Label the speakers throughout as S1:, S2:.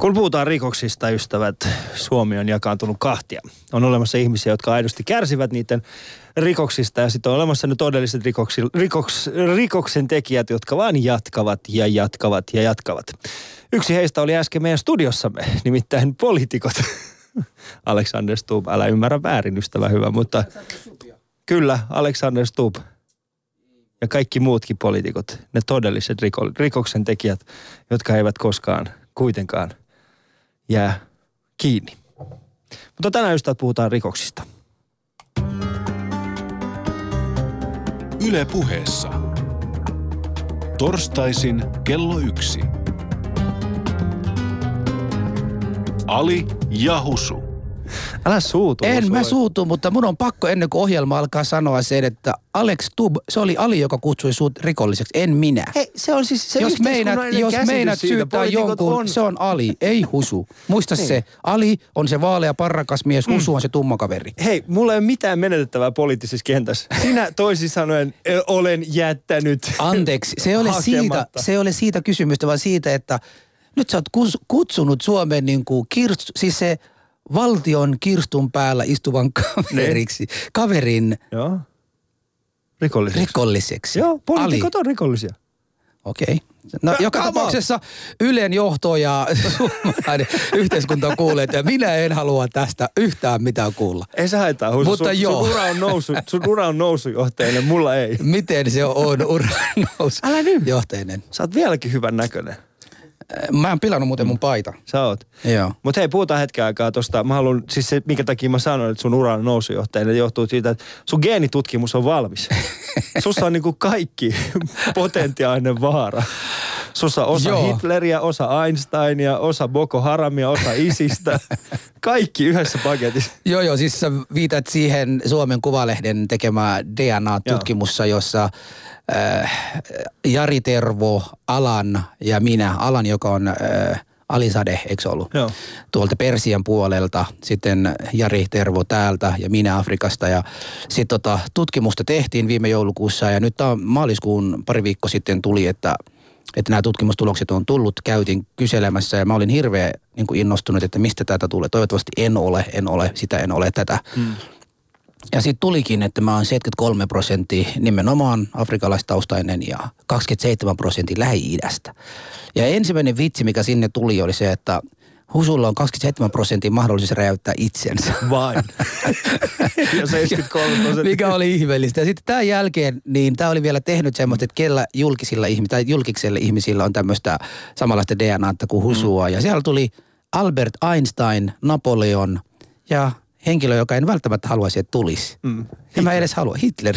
S1: Kun puhutaan rikoksista, ystävät, Suomi on jakaantunut kahtia. On olemassa ihmisiä, jotka aidosti kärsivät niiden rikoksista ja sitten on olemassa ne todelliset rikoksi, rikoks, rikoksen tekijät, jotka vaan jatkavat ja jatkavat ja jatkavat. Yksi heistä oli äsken meidän studiossamme, nimittäin poliitikot. Alexander Stubb, älä ymmärrä väärin, ystävä hyvä, mutta kyllä, Alexander Stubb ja kaikki muutkin poliitikot, ne todelliset riko, rikoksen tekijät, jotka eivät koskaan kuitenkaan jää kiinni. Mutta tänään ystävät puhutaan rikoksista.
S2: Yle puheessa. Torstaisin kello yksi. Ali Jahusu.
S1: Älä suutu.
S3: En mä suutu, mutta mun on pakko ennen kuin ohjelma alkaa sanoa sen, että Alex Tub, se oli Ali, joka kutsui sut rikolliseksi, en minä.
S1: Hei, se on siis se
S3: jos
S1: yhteiskunnallinen
S3: jos
S1: siitä.
S3: syyttää jonkun,
S1: on...
S3: se on Ali, ei Husu. Muista
S1: Niin.
S3: se, Ali on se vaalea parrakas mies, Husu on se tumma kaveri.
S1: Hei, mulla ei ole mitään menetettävää poliittisessa kentässä. Sinä toisin sanoen olen jättänyt.
S3: Anteeksi, se ei ole, siitä, se ei ole siitä kysymystä, vaan siitä, että nyt sä oot kutsunut Suomen niin kuin kirstu, siis se valtion kirstun päällä istuvan kaveriksi, kaverin
S1: Joo. Rikolliseksi.
S3: rikolliseksi.
S1: Joo, poliitikot on rikollisia.
S3: Okei. No,
S1: Ka-
S3: joka
S1: come
S3: tapauksessa Ylen johto ja suomalainen yhteiskunta kuulee, että minä en halua tästä yhtään mitään kuulla.
S1: Ei se haittaa, Husu.
S3: Mutta
S1: sun,
S3: joo.
S1: Sun ura on nousu, sun ura on nousujohtajille, mulla ei.
S3: Miten se on uran nousu
S1: Älä nyt.
S3: johtajinen?
S1: Sä oot vieläkin hyvän näköinen.
S3: Mä en pilannut muuten mun paita.
S1: Sä oot.
S3: Joo.
S1: Mutta hei, puhutaan hetken aikaa tosta. Mä haluan, siis se, minkä takia mä sanoin, että sun ura on nousujohtajana, johtuu siitä, että sun geenitutkimus on valmis. Sussa on niinku kaikki potentiaalinen vaara. Sussa osa
S3: Joo.
S1: Hitleriä, osa Einsteinia, osa Boko Haramia, osa Isistä. Kaikki yhdessä paketissa.
S3: Joo, joo, siis sä viitat siihen Suomen Kuvalehden tekemää DNA-tutkimussa, jossa äh, Jari Tervo, Alan ja minä, Alan, joka on äh, Alisade, eikö ollut?
S1: Joo.
S3: Tuolta Persian puolelta, sitten Jari Tervo täältä ja minä Afrikasta. Ja sitten tota, tutkimusta tehtiin viime joulukuussa ja nyt on maaliskuun pari viikko sitten tuli, että että nämä tutkimustulokset on tullut, käytin kyselemässä ja mä olin hirveän niin kuin innostunut, että mistä tätä tulee. Toivottavasti en ole, en ole, sitä en ole tätä. Mm. Ja sitten tulikin, että mä oon 73 prosenttia nimenomaan afrikalaistaustainen ja 27 prosenttia Lähi-idästä. Ja ensimmäinen vitsi, mikä sinne tuli, oli se, että Husulla on 27 prosenttia mahdollisuus räjäyttää itsensä.
S1: Vain. ja 73 prosenttia.
S3: Mikä oli ihmeellistä. Ja sitten tämän jälkeen, niin tämä oli vielä tehnyt semmoista, että kellä julkisilla ihmisillä, tai julkikselle ihmisillä on tämmöistä samanlaista DNAta kuin Husua. Ja siellä tuli Albert Einstein, Napoleon ja henkilö, joka en välttämättä haluaisi, että tulisi. Mm. Ja mä en edes halua. Hitler.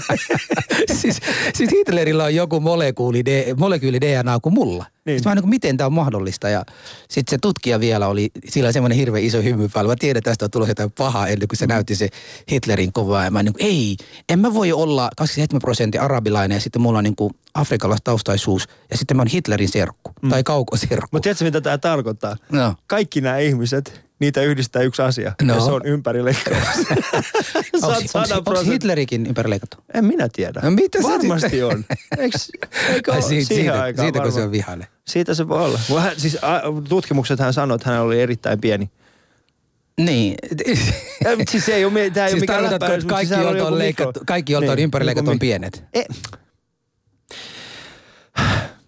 S3: siis, siis Hitlerillä on joku molekyyli, D, molekyyli DNA kuin mulla.
S1: Niin.
S3: Sitten mä niin miten tämä on mahdollista. Ja sitten se tutkija vielä oli, sillä semmoinen hirveän iso hymy päällä. Mä tiedän, että tästä on tulossa jotain pahaa ennen kuin se näytti se Hitlerin kuvaa. Ja mä niin kuin, ei, en mä voi olla 27 prosenttia arabilainen ja sitten mulla on niin kuin afrikalaistaustaisuus. Ja sitten mä oon Hitlerin serkku mm. tai kaukoserkku.
S1: Mutta tiedätkö, mitä tämä tarkoittaa?
S3: No.
S1: Kaikki nämä ihmiset, niitä yhdistää yksi asia.
S3: No.
S1: Ja se on ympärileikkaus.
S3: Onko Hitlerikin ympärileikattu?
S1: En minä tiedä.
S3: No mitä
S1: Varmasti
S3: sitten-
S1: on. Eiks, eikö
S3: Ai siitä, siitä,
S1: aikaan
S3: siitä kun se on vihainen.
S1: Siitä se voi olla. Hän, siis a, tutkimukset hän sanoi, että hän oli erittäin pieni.
S3: Niin.
S1: Ja, siis se ei ole, tää ei
S3: siis
S1: ole mikään läppäys,
S3: että
S1: mutta
S3: kaikki,
S1: siis
S3: jolta on,
S1: joku
S3: leikattu, kaikki, jolta on
S1: Niin,
S3: ympärileikattu,
S1: joku
S3: on pienet?
S1: E,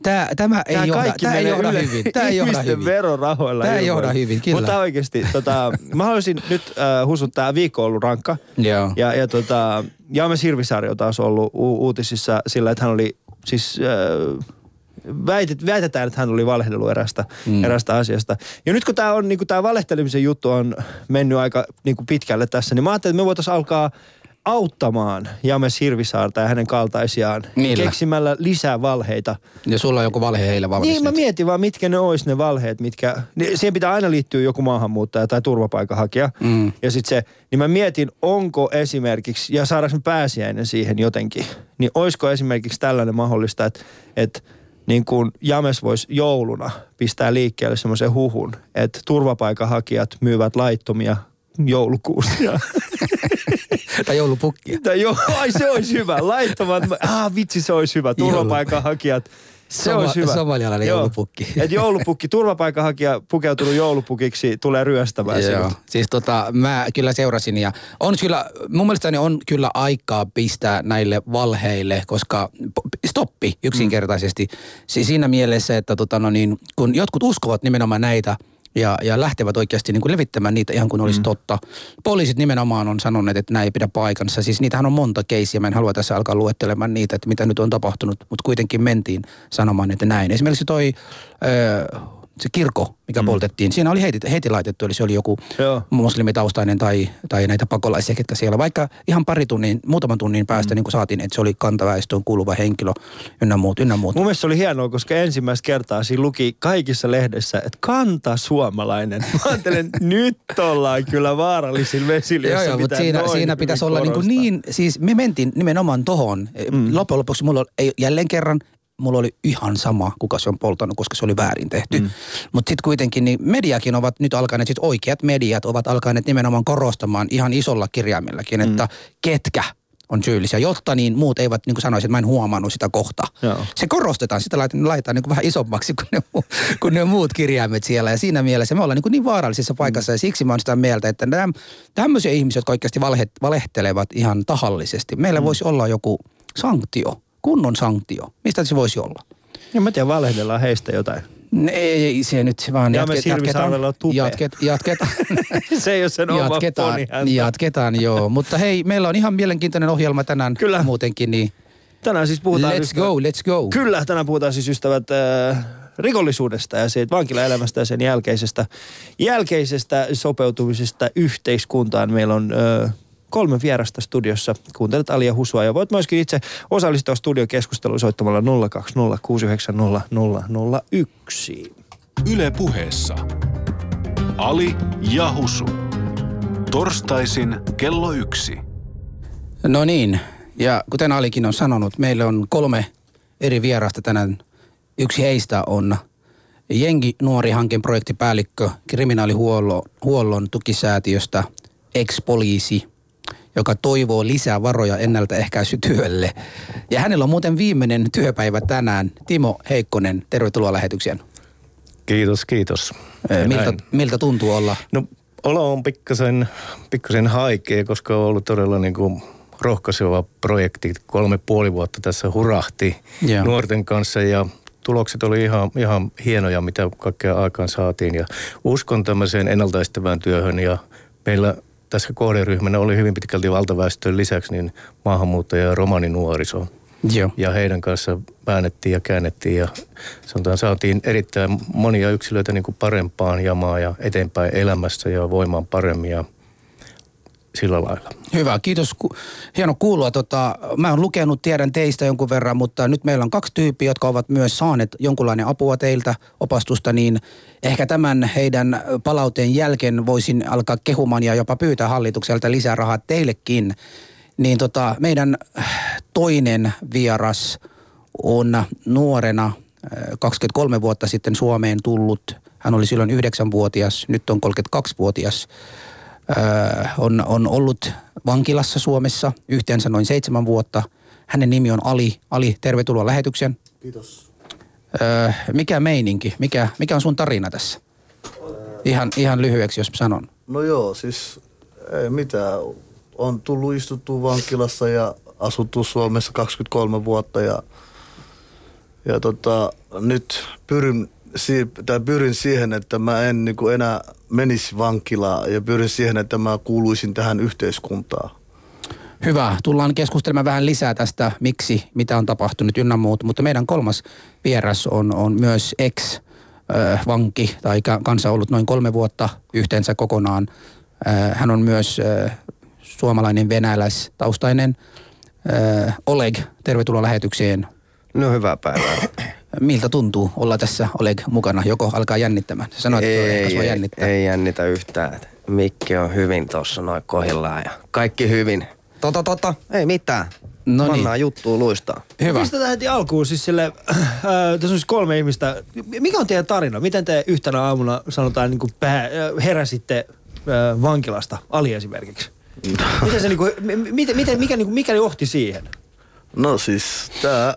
S3: Tämä, tämä ei
S1: Tää
S3: johda,
S1: kaikki
S3: tämä ei johda
S1: yle-
S3: hyvin. Tämä ei johda hyvin.
S1: verorahoilla.
S3: Tää ei johda hyvin, kyllä.
S1: Mutta oikeasti, tota, mä haluaisin nyt äh, husut, tää viikko on ollut rankka.
S3: Joo.
S1: Ja, ja tota, Jaames Hirvisaari on taas ollut u- uutisissa sillä, että hän oli siis... Äh, väitet, väitetään, että hän oli valehdellut erästä, mm. erästä asiasta. Ja nyt kun tämä on, niin tämä valehtelemisen juttu on mennyt aika niin kuin pitkälle tässä, niin mä ajattelin, että me voitaisiin alkaa auttamaan James Hirvisaarta ja hänen kaltaisiaan
S3: Millä?
S1: keksimällä lisää valheita.
S3: Ja sulla on joku valhe heille valmis
S1: Niin, mä mietin vaan, mitkä ne olisi ne valheet, mitkä... niin Siihen pitää aina liittyä joku maahanmuuttaja tai turvapaikanhakija.
S3: Mm.
S1: Ja sit se, niin mä mietin, onko esimerkiksi, ja saadaanko me pääsiäinen siihen jotenkin, niin olisiko esimerkiksi tällainen mahdollista, että, että niin kuin James voisi jouluna pistää liikkeelle semmoisen huhun, että turvapaikanhakijat myyvät laittomia joulukuusia.
S3: Tai joulupukkia.
S1: Tai joo, ai se olisi hyvä. Laittomat, ah vitsi se olisi hyvä. Turvapaikanhakijat Se on hyvä.
S3: Somalialainen
S1: Joo.
S3: joulupukki.
S1: Et joulupukki, turvapaikanhakija pukeutunut joulupukiksi tulee ryöstämään
S3: Joo,
S1: sinut.
S3: siis tota, mä kyllä seurasin ja on kyllä, mun mielestäni on kyllä aikaa pistää näille valheille, koska stoppi yksinkertaisesti. Siis siinä mielessä, että tota, no niin, kun jotkut uskovat nimenomaan näitä ja, ja lähtevät oikeasti niin kuin levittämään niitä ihan kuin olisi mm. totta. Poliisit nimenomaan on sanoneet, että nämä ei pidä paikansa. Siis niitähän on monta keisiä, mä en halua tässä alkaa luettelemaan niitä, että mitä nyt on tapahtunut, mutta kuitenkin mentiin sanomaan, että näin. Esimerkiksi toi ö, se kirkko, mikä mm. poltettiin, siinä oli heti, heti laitettu, eli se oli joku
S1: Joo.
S3: muslimitaustainen tai, tai näitä pakolaisia, ketkä siellä. Vaikka ihan pari tunnin, muutaman tunnin päästä mm. niin kuin saatiin, että se oli kantaväestöön kuuluva henkilö ynnä muut, ynnä muut.
S1: Mun mielestä se oli hienoa, koska ensimmäistä kertaa siinä luki kaikissa lehdessä, että kanta suomalainen. Mä ajattelen, nyt ollaan kyllä vaarallisilla vesillä,
S3: Joo, mutta siinä, siinä
S1: hyvin
S3: pitäisi olla niin, kuin niin, siis me mentiin nimenomaan tohon. Mm. Loppujen lopuksi mulla ei, jälleen kerran, mulla oli ihan sama, kuka se on poltanut, koska se oli väärin tehty. Mm. Mutta sitten kuitenkin niin mediakin ovat nyt alkaneet, siis oikeat mediat ovat alkaneet nimenomaan korostamaan ihan isolla kirjaimellakin, että ketkä on syyllisiä, jotta niin muut eivät niin kuin sanoisi, että mä en huomannut sitä kohta.
S1: Joo.
S3: Se korostetaan, sitä laitetaan, laitetaan niin kuin vähän isommaksi kuin ne, kuin ne muut kirjaimet siellä. Ja siinä mielessä me ollaan niin, kuin niin vaarallisessa paikassa ja siksi mä oon sitä mieltä, että nämä, tämmöisiä ihmisiä, jotka oikeasti valhe, valehtelevat ihan tahallisesti, meillä mm. voisi olla joku sanktio, kunnon sanktio. Mistä se voisi olla?
S1: Ja mä tiedän, valehdellaan heistä jotain.
S3: Ei se nyt vaan
S1: Ja on tupea.
S3: jatket, jatketaan.
S1: se ei ole sen oma
S3: jatketaan, jatketaan, joo. Mutta hei, meillä on ihan mielenkiintoinen ohjelma tänään
S1: Kyllä.
S3: muutenkin, niin
S1: Tänään siis puhutaan...
S3: let's
S1: ystävät-
S3: go, let's go.
S1: Kyllä, tänään puhutaan siis ystävät äh, rikollisuudesta ja siitä vankilaelämästä ja sen jälkeisestä, jälkeisestä sopeutumisesta yhteiskuntaan. Meillä on äh, kolme vierasta studiossa. Kuuntelet Alia Husua ja voit myöskin itse osallistua studiokeskusteluun soittamalla 020690001.
S2: Yle puheessa. Ali ja Husu. Torstaisin kello yksi.
S3: No niin, ja kuten Alikin on sanonut, meillä on kolme eri vierasta tänään. Yksi heistä on Jengi Nuori hankkeen projektipäällikkö kriminaalihuollon huollon tukisäätiöstä, ex-poliisi, joka toivoo lisää varoja ennaltaehkäisytyölle. Ja hänellä on muuten viimeinen työpäivä tänään. Timo Heikkonen, tervetuloa lähetykseen.
S4: Kiitos, kiitos. Ja
S3: Miltä,
S4: näin.
S3: miltä tuntuu olla?
S4: No olo on pikkasen, pikkasen haikea, koska on ollut todella niin kuin rohkaiseva projekti. Kolme puoli vuotta tässä hurahti
S3: Joo.
S4: nuorten kanssa ja tulokset oli ihan, ihan hienoja, mitä kaikkea aikaan saatiin. Ja uskon tämmöiseen ennaltaistavään työhön ja meillä tässä kohderyhmänä oli hyvin pitkälti valtaväestön lisäksi niin maahanmuuttaja ja romaninuoriso.
S3: Joo.
S4: Ja heidän kanssa väännettiin ja käännettiin ja sanotaan saatiin erittäin monia yksilöitä niin kuin parempaan jamaan ja eteenpäin elämässä ja voimaan paremmin ja sillä lailla.
S3: Hyvä, kiitos. Hieno kuulua. Tota, mä oon lukenut, tiedän teistä jonkun verran, mutta nyt meillä on kaksi tyyppiä, jotka ovat myös saaneet jonkunlainen apua teiltä, opastusta, niin ehkä tämän heidän palauteen jälkeen voisin alkaa kehumaan ja jopa pyytää hallitukselta lisää rahaa teillekin. Niin tota, meidän äh, toinen vieras on nuorena äh, 23 vuotta sitten Suomeen tullut. Hän oli silloin 9-vuotias, nyt on 32-vuotias öö, on, on ollut vankilassa Suomessa yhteensä noin seitsemän vuotta. Hänen nimi on Ali. Ali, tervetuloa lähetykseen.
S5: Kiitos.
S3: Öö, mikä meininki? Mikä, mikä on sun tarina tässä? Ihan, ihan lyhyeksi, jos sanon.
S5: No joo, siis ei mitään. On tullut istuttua vankilassa ja asuttu Suomessa 23 vuotta ja, ja tota, nyt pyrin, tai pyrin siihen, että mä en niin enää menisi vankilaan ja pyrin siihen, että mä kuuluisin tähän yhteiskuntaan.
S3: Hyvä. Tullaan keskustelemaan vähän lisää tästä, miksi, mitä on tapahtunut ynnä muut. Mutta meidän kolmas vieras on, on myös ex-vanki tai ka- kanssa ollut noin kolme vuotta yhteensä kokonaan. Ö, Hän on myös ö, suomalainen venäläistaustainen. Oleg, tervetuloa lähetykseen.
S6: No hyvää päivää.
S3: Miltä tuntuu olla tässä Oleg mukana? Joko alkaa jännittämään? Sanoit, että
S6: ei,
S3: kasvaa
S6: ei,
S3: jännittää.
S6: ei jännitä yhtään. Mikki on hyvin tuossa noin kohillaan ja kaikki hyvin. Tota, tota, ei mitään.
S3: No niin.
S6: Juttua luistaa.
S3: Hyvä.
S1: Pistetään heti alkuun siis sille, äh, tässä on siis kolme ihmistä. Mikä on teidän tarina? Miten te yhtenä aamuna sanotaan niin kuin pää, äh, heräsitte äh, vankilasta, Ali esimerkiksi? Miten se niin kuin, miten, miten, mikä, niin kuin, mikä johti siihen?
S5: No siis tää,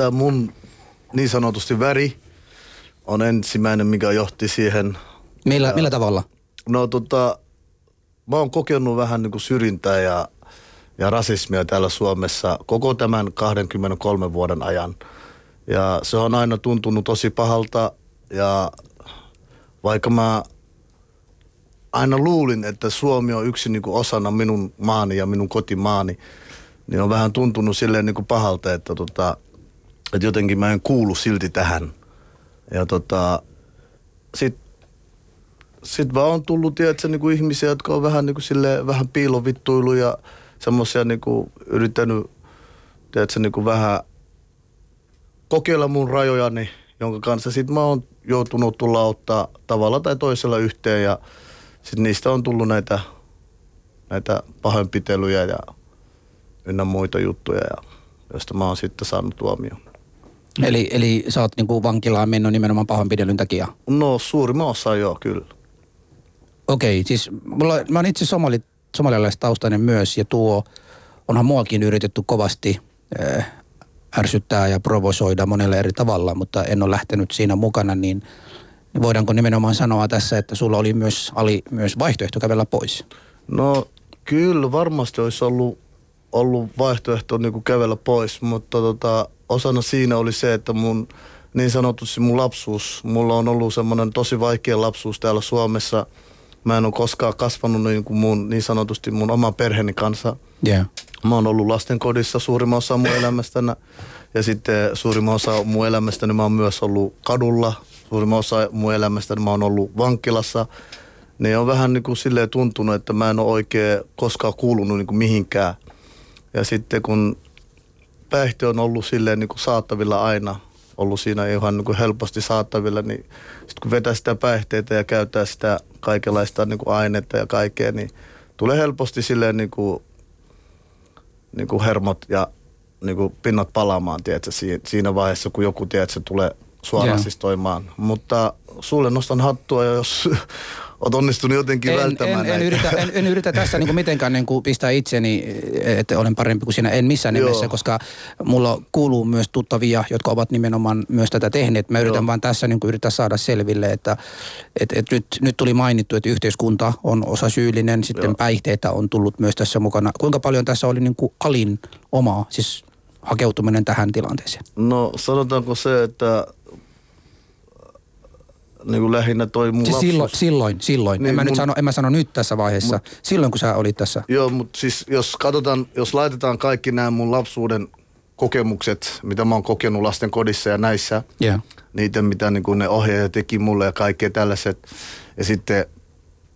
S5: tää mun niin sanotusti väri on ensimmäinen, mikä johti siihen.
S3: Millä, millä tavalla?
S5: No tota, mä oon kokenut vähän niin kuin syrjintää ja, ja rasismia täällä Suomessa koko tämän 23 vuoden ajan. Ja se on aina tuntunut tosi pahalta ja vaikka mä aina luulin, että Suomi on yksi niin kuin osana minun maani ja minun kotimaani, niin on vähän tuntunut silleen niin kuin pahalta, että, tota, että jotenkin mä en kuulu silti tähän. Ja tota, sit, sit vaan on tullut, tiedätkö, niin kuin ihmisiä, jotka on vähän niin kuin silleen, vähän piilovittuilu ja semmoisia niin kuin yrittänyt, tiedätkö, niin kuin vähän kokeilla mun rajojani, jonka kanssa sit mä oon joutunut tulla ottaa tavalla tai toisella yhteen ja sitten niistä on tullut näitä, näitä pahoinpitelyjä ja ynnä muita juttuja, ja, joista mä oon sitten saanut tuomion.
S3: Eli, eli sä oot niinku vankilaan mennyt nimenomaan pahoinpidelyn takia?
S5: No suurimman osa joo, kyllä.
S3: Okei, siis mulla, mä oon itse somali, somalialaistaustainen myös ja tuo onhan muakin yritetty kovasti äh, ärsyttää ja provosoida monella eri tavalla, mutta en ole lähtenyt siinä mukana, niin niin voidaanko nimenomaan sanoa tässä, että sulla oli myös, ali, myös vaihtoehto kävellä pois?
S5: No kyllä varmasti olisi ollut, ollut vaihtoehto niin kuin kävellä pois, mutta tota, osana siinä oli se, että mun niin sanotusti mun lapsuus, mulla on ollut semmoinen tosi vaikea lapsuus täällä Suomessa. Mä en ole koskaan kasvanut niin, kuin mun, niin sanotusti mun oman perheeni kanssa.
S3: Yeah.
S5: Mä oon ollut lastenkodissa suurimman osa mun elämästäni ja sitten suurimman osa mun elämästäni mä oon myös ollut kadulla suurimman osa mun elämästä niin mä oon ollut vankilassa, niin on vähän niin kuin silleen tuntunut, että mä en ole oikein koskaan kuulunut niin kuin mihinkään. Ja sitten kun päihte on ollut silleen niin kuin saatavilla aina, ollut siinä ihan niin kuin helposti saatavilla, niin sitten kun vetää sitä päihteitä ja käyttää sitä kaikenlaista niin kuin ainetta ja kaikkea, niin tulee helposti silleen niin kuin, niin kuin hermot ja niin kuin pinnat palaamaan, tiedätkö, siinä vaiheessa, kun joku, tiedätkö, tulee suorasistoimaan. Yeah. Mutta sulle nostan hattua, jos olet onnistunut jotenkin
S3: en,
S5: välttämään
S3: en, en, yritä, en, en yritä tässä niin kuin mitenkään niin kuin pistää itseni, että olen parempi kuin sinä. En missään nimessä, Joo. koska mulla kuuluu myös tuttavia, jotka ovat nimenomaan myös tätä tehneet. Mä yritän Joo. vaan tässä niin kuin yrittää saada selville, että että että nyt, nyt tuli mainittu, että yhteiskunta on osa syyllinen, sitten Joo. päihteitä on tullut myös tässä mukana. Kuinka paljon tässä oli niin kuin alin omaa, siis hakeutuminen tähän tilanteeseen?
S5: No sanotaanko se, että niin kuin lähinnä toi mun
S3: siis silloin, silloin, silloin. Niin, en, mä mun... nyt sano, en mä sano nyt tässä vaiheessa. Mut, silloin, kun sä olit tässä.
S5: Joo, mutta siis jos katsotaan, jos laitetaan kaikki nämä mun lapsuuden kokemukset, mitä mä oon kokenut lasten kodissa ja näissä, yeah. niitä mitä niin kuin ne ohjaajat teki mulle ja kaikkea tällaiset. Ja sitten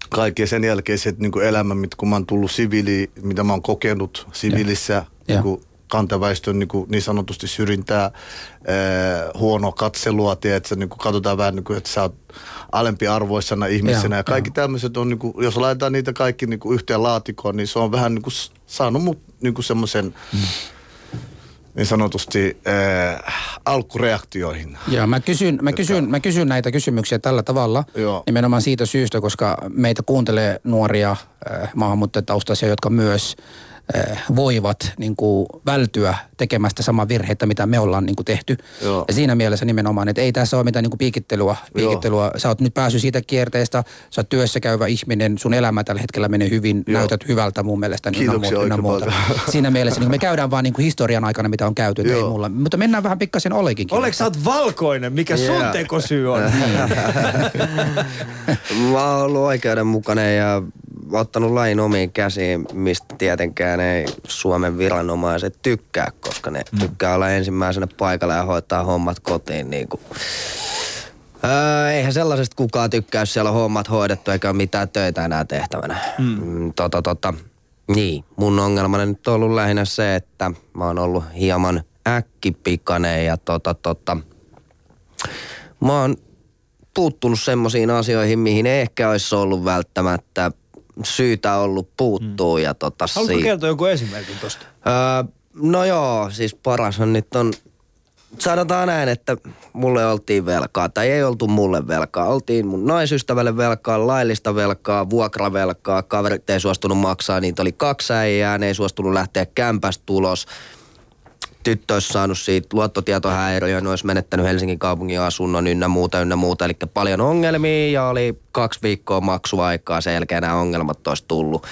S5: kaikkea sen jälkeiset niin kuin elämä, kun mä oon tullut siviili, mitä mä oon kokenut siviilissä, yeah. niin kuin kantaväestön niin, kuin niin sanotusti syrjintää, ää, huonoa katselua, tiedätkö, niin kuin katsotaan vähän, niin kuin, että sä oot alempiarvoisena ihmisenä. Ja, ja kaikki tämmöiset on, niin kuin, jos laitetaan niitä kaikki niin kuin yhteen laatikoon, niin se on vähän niin kuin saanut mut niin kuin semmoisen... Mm niin sanotusti äh, alkureaktioihin.
S3: Joo, mä kysyn, mä, kysyn, mä kysyn näitä kysymyksiä tällä tavalla Joo. nimenomaan siitä syystä, koska meitä kuuntelee nuoria äh, maahanmuuttajataustaisia, jotka myös Eh, voivat niin kuin vältyä tekemästä samaa virheitä, mitä me ollaan niin kuin tehty. Joo. Ja siinä mielessä nimenomaan, että ei tässä ole mitään niin kuin piikittelua. piikittelua. Sä oot nyt päässyt siitä kierteestä, sä oot työssä käyvä ihminen, sun elämä tällä hetkellä menee hyvin, Joo. näytät hyvältä mun mielestä. Niin
S5: Kiitoksia muuta,
S3: muuta. Siinä mielessä niin me käydään vaan niin kuin historian aikana, mitä on käyty. Ei mulla. Mutta mennään vähän pikkasen Olekin.
S1: Oletko sä oot valkoinen? Mikä yeah. sun tekosyy on?
S6: Mä oon ollut oikeudenmukainen ja ottanut lain omiin käsiin, mistä tietenkään ei Suomen viranomaiset tykkää, koska ne mm. tykkää olla ensimmäisenä paikalla ja hoitaa hommat kotiin niin kuin Öö, eihän sellaisesta kukaan tykkää, jos siellä on hommat hoidettu eikä ole mitään töitä enää tehtävänä. Mm. mm tota, tota, niin, mun ongelmani nyt on ollut lähinnä se, että mä oon ollut hieman äkkipikainen ja tota, tota, mä oon puuttunut semmoisiin asioihin, mihin ehkä olisi ollut välttämättä syytä ollut puuttuu. Hmm. Ja tota,
S1: Haluatko si- kertoa joku esimerkin tuosta? Öö,
S6: no joo, siis parashan nyt on, sanotaan näin, että mulle oltiin velkaa, tai ei oltu mulle velkaa. Oltiin mun naisystävälle velkaa, laillista velkaa, vuokravelkaa, kaverit ei suostunut maksaa, niitä oli kaksi äijää, ne ei suostunut lähteä kämpästä tulos. Tyttö olisi saanut siitä luottotietohäiriöön, olisi menettänyt Helsingin kaupungin asunnon ynnä muuta, ynnä muuta. Eli paljon ongelmia ja oli kaksi viikkoa maksuaikaa, sen jälkeen nämä ongelmat olisi tullut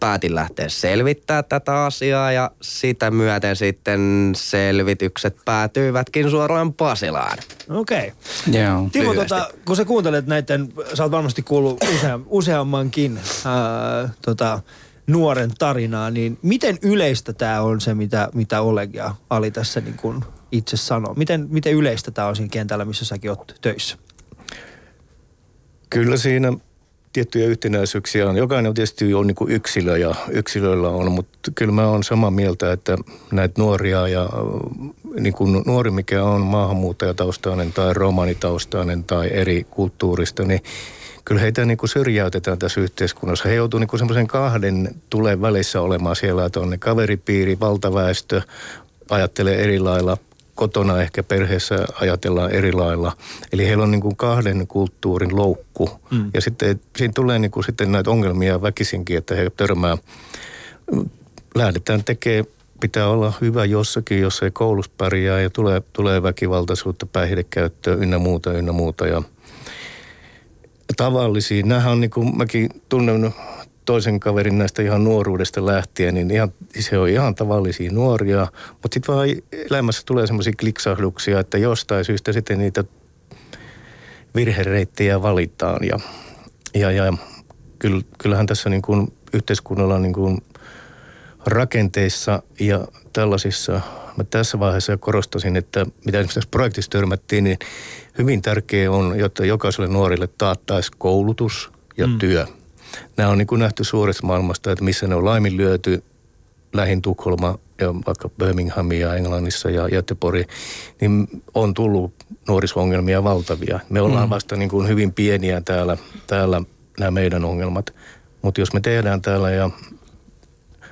S6: päätin lähteä selvittää tätä asiaa ja sitä myöten sitten selvitykset päätyivätkin suoraan Pasilaan.
S1: Okei.
S3: Joo.
S1: Timo,
S6: Lyhyesti.
S1: tota, kun sä kuuntelet näiden, sä oot varmasti kuullut usea, useammankin ää, tota, nuoren tarinaa, niin miten yleistä tämä on se, mitä, mitä Oleg ja Ali tässä niin kun itse sanoo? Miten, miten yleistä tämä on siinä kentällä, missä säkin oot töissä?
S4: Kyllä siinä tiettyjä yhtenäisyyksiä on. Jokainen tietysti on niin kuin yksilö ja yksilöillä on, mutta kyllä mä oon samaa mieltä, että näitä nuoria ja niin kuin nuori mikä on maahanmuuttajataustainen tai romanitaustainen tai eri kulttuurista, niin kyllä heitä niin kuin syrjäytetään tässä yhteiskunnassa. He joutuu niin semmoisen kahden tulen välissä olemaan siellä, että on ne kaveripiiri, valtaväestö, ajattelee eri lailla, kotona ehkä perheessä ajatellaan eri lailla. Eli heillä on niin kuin kahden kulttuurin loukku. Mm. Ja sitten siinä tulee niin kuin sitten näitä ongelmia väkisinkin, että he törmää. Lähdetään tekemään, pitää olla hyvä jossakin, jos ei koulussa pärjää ja tulee, tulee väkivaltaisuutta, päihdekäyttöä ynnä muuta, ynnä muuta. Ja tavallisia, nämähän on niin kuin mäkin tunnen toisen kaverin näistä ihan nuoruudesta lähtien, niin ihan, se on ihan tavallisia nuoria, mutta sitten vaan elämässä tulee semmoisia kliksahduksia, että jostain syystä sitten niitä virhereittejä valitaan ja, ja, ja kyll, kyllähän tässä niin kuin yhteiskunnalla niin kuin rakenteissa ja tällaisissa, mä tässä vaiheessa korostaisin, että mitä esimerkiksi tässä projektissa törmättiin, niin hyvin tärkeää on, jotta jokaiselle nuorille taattaisi koulutus ja mm. työ. Nämä on niin kuin nähty suuresta maailmasta, että missä ne on laiminlyöty, lähin Tukholma ja vaikka Birminghamia Englannissa ja Göteborg, niin on tullut nuoriso-ongelmia valtavia. Me ollaan vasta niin kuin hyvin pieniä täällä, täällä nämä meidän ongelmat. Mutta jos me tehdään täällä ja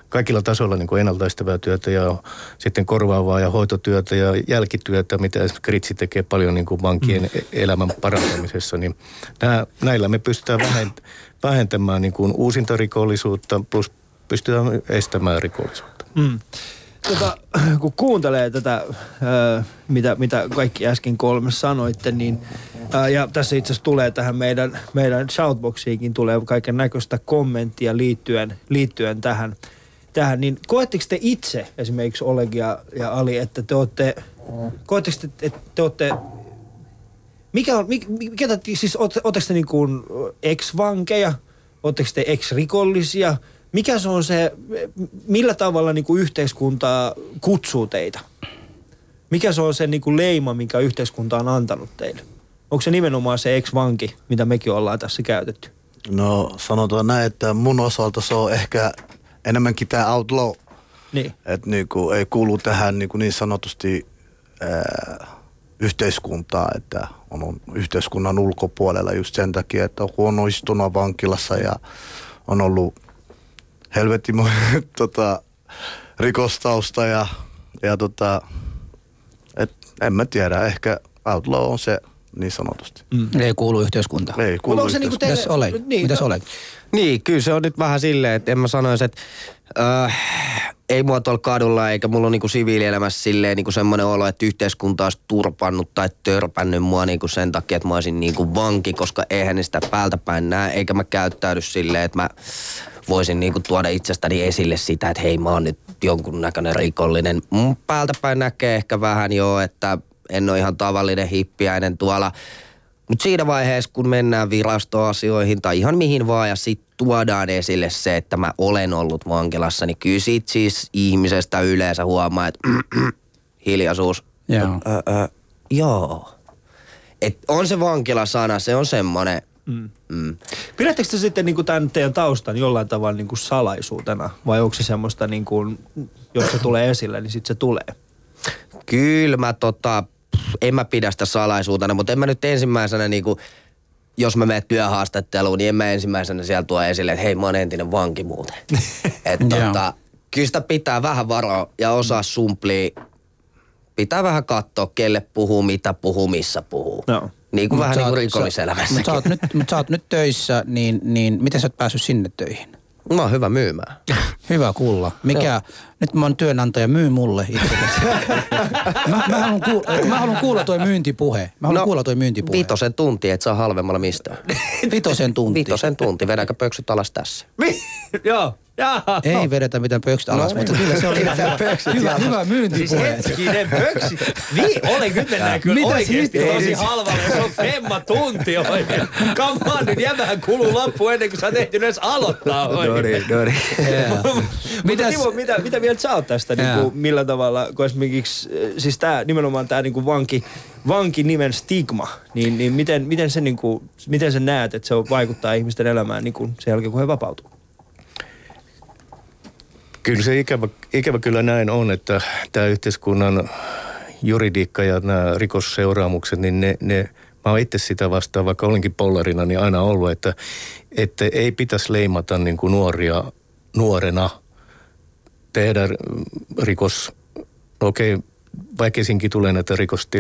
S4: kaikilla tasoilla niin kuin ennaltaistavaa työtä ja sitten korvaavaa ja hoitotyötä ja jälkityötä, mitä Kritsi tekee paljon niin kuin vankien mm. elämän parantamisessa, niin nää, näillä me pystytään vähent- vähentämään niin kuin uusintarikollisuutta plus pystytään estämään rikollisuutta.
S1: Mm. Tota, kun kuuntelee tätä, ää, mitä, mitä kaikki äsken kolme sanoitte, niin ää, ja tässä itse asiassa tulee tähän meidän, meidän shoutboxiinkin tulee kaiken näköistä kommenttia liittyen, liittyen tähän, tähän, niin koetteko te itse esimerkiksi Oleg ja, ja Ali, että te olette, koetteko te, että te olette mikä on, mikä, mikä siis ootteko te niin kuin ex-vankeja, ootteko te ex-rikollisia, mikä se on se, millä tavalla niin kuin yhteiskunta kutsuu teitä? Mikä se on se niin kuin leima, minkä yhteiskunta on antanut teille? Onko se nimenomaan se ex-vanki, mitä mekin ollaan tässä käytetty?
S5: No sanotaan näin, että mun osalta se on ehkä enemmänkin tämä outlaw.
S1: Niin.
S5: Että niinku, ei kuulu tähän niinku niin sanotusti ää, yhteiskuntaa, että on, on yhteiskunnan ulkopuolella just sen takia, että on huono istunut vankilassa ja on ollut helvetin tota, rikostausta ja, ja tota, et, en mä tiedä, ehkä outlaw on se niin sanotusti.
S3: Mm. Ei kuulu yhteiskuntaan.
S5: Ei kuulu
S1: onko se niinku teille-
S3: Mitäs Oleg?
S1: Niin,
S3: Mitäs
S1: no-
S3: Oleg?
S6: Niin, kyllä se on nyt vähän silleen, että en mä sanoisi, että äh, ei mua tuolla kadulla eikä mulla on niinku siviilielämässä silleen niinku semmoinen olo, että yhteiskunta olisi turpannut tai törpännyt mua niinku sen takia, että mä olisin niinku vanki, koska eihän ne sitä päältä päin näe, eikä mä käyttäydy silleen, että mä voisin niinku tuoda itsestäni esille sitä, että hei mä oon nyt jonkunnäköinen rikollinen. Mun päältä päin näkee ehkä vähän jo, että en ole ihan tavallinen hippiäinen tuolla mutta siinä vaiheessa, kun mennään virastoasioihin tai ihan mihin vaan ja sitten tuodaan esille se, että mä olen ollut vankilassa, niin kyllä siitä siis ihmisestä yleensä huomaa, että hiljaisuus.
S3: Joo.
S6: Ö, ö, joo. Et on se vankilasana, se on semmoinen. Mm. Mm.
S1: Pidättekö te sitten niin tämän teidän taustan jollain tavalla niin kuin salaisuutena? Vai onko se semmoista, niin kuin, jos se tulee esille, niin sitten se tulee?
S6: Kyllä mä tota, en mä pidä sitä salaisuutena, mutta en mä nyt ensimmäisenä niinku, jos mä menen työhaastatteluun, niin en mä ensimmäisenä siellä tuo esille, että hei mä oon entinen vanki muuten. että
S3: Joo.
S6: tota, kyllä sitä pitää vähän varoa ja osaa sumplia. Pitää vähän katsoa, kelle puhuu, mitä puhuu, missä puhuu.
S1: Joo.
S6: Niin kuin
S3: Mut
S6: vähän niin kuin
S3: oot-
S6: rikolliselämässäkin.
S3: Mutta sä, oot nyt, mut sä oot nyt töissä, niin, niin miten sä oot päässyt sinne töihin?
S6: Mä oon hyvä myymään.
S3: Hyvä kuulla. Mikä, nyt mä oon työnantaja, myy mulle itsellesi. mä, mä, haluan kuulla, mä haluan kuulla toi myyntipuhe. Mä haluan no, kuulla toi myyntipuhe.
S6: Viitosen tunti, et saa halvemmalla mistään.
S3: Vitosen tunti.
S6: Viitosen tunti, vedänkö pöksyt alas tässä?
S1: Mi- Joo. Jaha.
S3: Ei vedetä mitään pöksyt alas, mutta kyllä se oli hyvä, hyvä, hyvä
S1: Siis
S3: myyntipuhe.
S1: hetkinen, pöksi. Vi, olen nyt mennään kyllä
S3: Mitäs
S1: oikeesti
S3: hittoa?
S1: tosi halvalle. Se on femma tunti oikein. Come on, nyt jämähän kuluu loppu ennen kuin sä oot ehtinyt edes aloittaa oikein.
S6: Dori.
S1: Mutta
S3: Mitäs-
S1: Timo, mitä, mitä mieltä sä oot tästä, niin kuin, millä tavalla, kun esimerkiksi, äh, siis tää, nimenomaan tämä niin vanki, vankinimen stigma, niin, niin miten, miten, se, niin kuin, miten sä näet, että se on- vaikuttaa ihmisten elämään niin kuin sen jälkeen, kun he vapautuu?
S4: Kyllä se ikävä, ikävä kyllä näin on, että tämä yhteiskunnan juridiikka ja nämä rikosseuraamukset, niin ne, ne mä oon itse sitä vastaan, vaikka olinkin pollarina, niin aina ollut, että, että ei pitäisi leimata niin kuin nuoria nuorena tehdä rikos, okei, väkisinkin tulee näitä rikosti,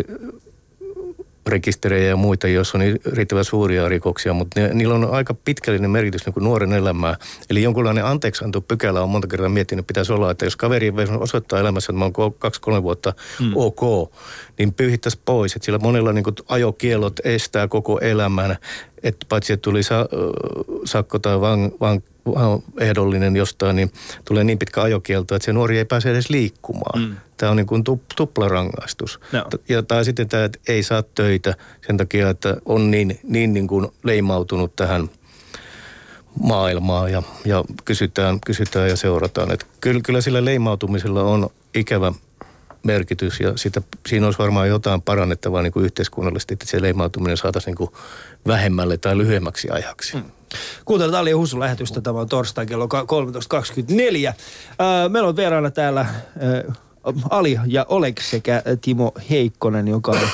S4: rekisterejä ja muita, jos on riittävän suuria rikoksia, mutta ne, niillä on aika pitkällinen merkitys niin kuin nuoren elämää. Eli jonkunlainen anteeksianto pykälä on monta kertaa miettinyt, että pitäisi olla, että jos kaveri osoittaa elämässä, että mä oon kaksi-kolme vuotta mm. ok, niin pyyhittäisiin pois. Että sillä monella niin kuin ajokielot estää koko elämän, että paitsi että tuli sa, sakko tai van, van, van, ehdollinen jostain, niin tulee niin pitkä ajokielto, että se nuori ei pääse edes liikkumaan. Mm. Tämä on niin kuin tup, tuplarangaistus.
S1: No.
S4: Ja tai sitten tämä, että ei saa töitä sen takia, että on niin, niin, niin kuin leimautunut tähän maailmaan ja, ja kysytään, kysytään ja seurataan. Että kyllä, kyllä sillä leimautumisella on ikävä merkitys ja sitä, siinä olisi varmaan jotain parannettavaa niin kuin yhteiskunnallisesti, että se leimautuminen saataisiin niin kuin vähemmälle tai lyhyemmäksi ajaksi. Mm.
S1: Kuuntelut Ali ja Husu lähetystä. Tämä on torstai kello 13.24. Äh, meillä on vieraana täällä äh, Ali ja Oleg sekä Timo Heikkonen, joka on äh,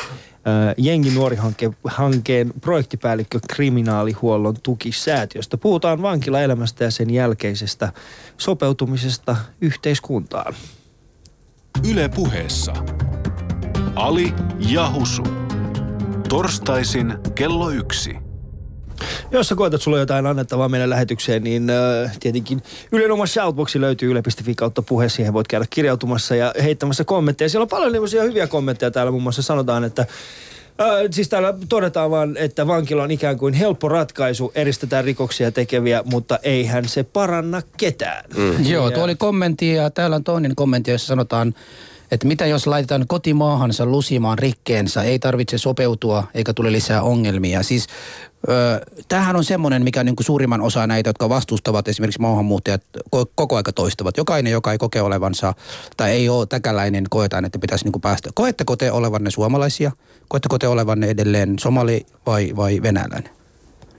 S1: Jengi nuorihankkeen hankkeen projektipäällikkö kriminaalihuollon tukisäätiöstä. Puhutaan vankilaelämästä ja sen jälkeisestä sopeutumisesta yhteiskuntaan.
S2: Yle puheessa. Ali ja Husu. Torstaisin kello yksi.
S1: Jos sä koetat sulla jotain annettavaa meidän lähetykseen, niin äh, tietenkin Ylen oma shoutboxi löytyy yle.fi kautta puhe. Siihen voit käydä kirjautumassa ja heittämässä kommentteja. Siellä on paljon hyviä kommentteja täällä. Muun muassa sanotaan, että Äh, siis täällä todetaan vaan, että vankila on ikään kuin helppo ratkaisu, eristetään rikoksia tekeviä, mutta eihän se paranna ketään. Mm.
S3: Joo, tuo oli kommentti ja täällä on toinen kommentti, jossa sanotaan, että mitä jos laitetaan kotimaahansa lusimaan rikkeensä, ei tarvitse sopeutua eikä tule lisää ongelmia. Siis tämähän on semmoinen, mikä niin kuin suurimman osa näitä, jotka vastustavat esimerkiksi maahanmuuttajat, ko- koko aika toistavat. Jokainen, joka ei koke olevansa tai ei ole täkäläinen, koetaan, että pitäisi niin kuin päästä. Koetteko te olevanne suomalaisia? Koetteko te olevanne edelleen somali vai, vai venäläinen?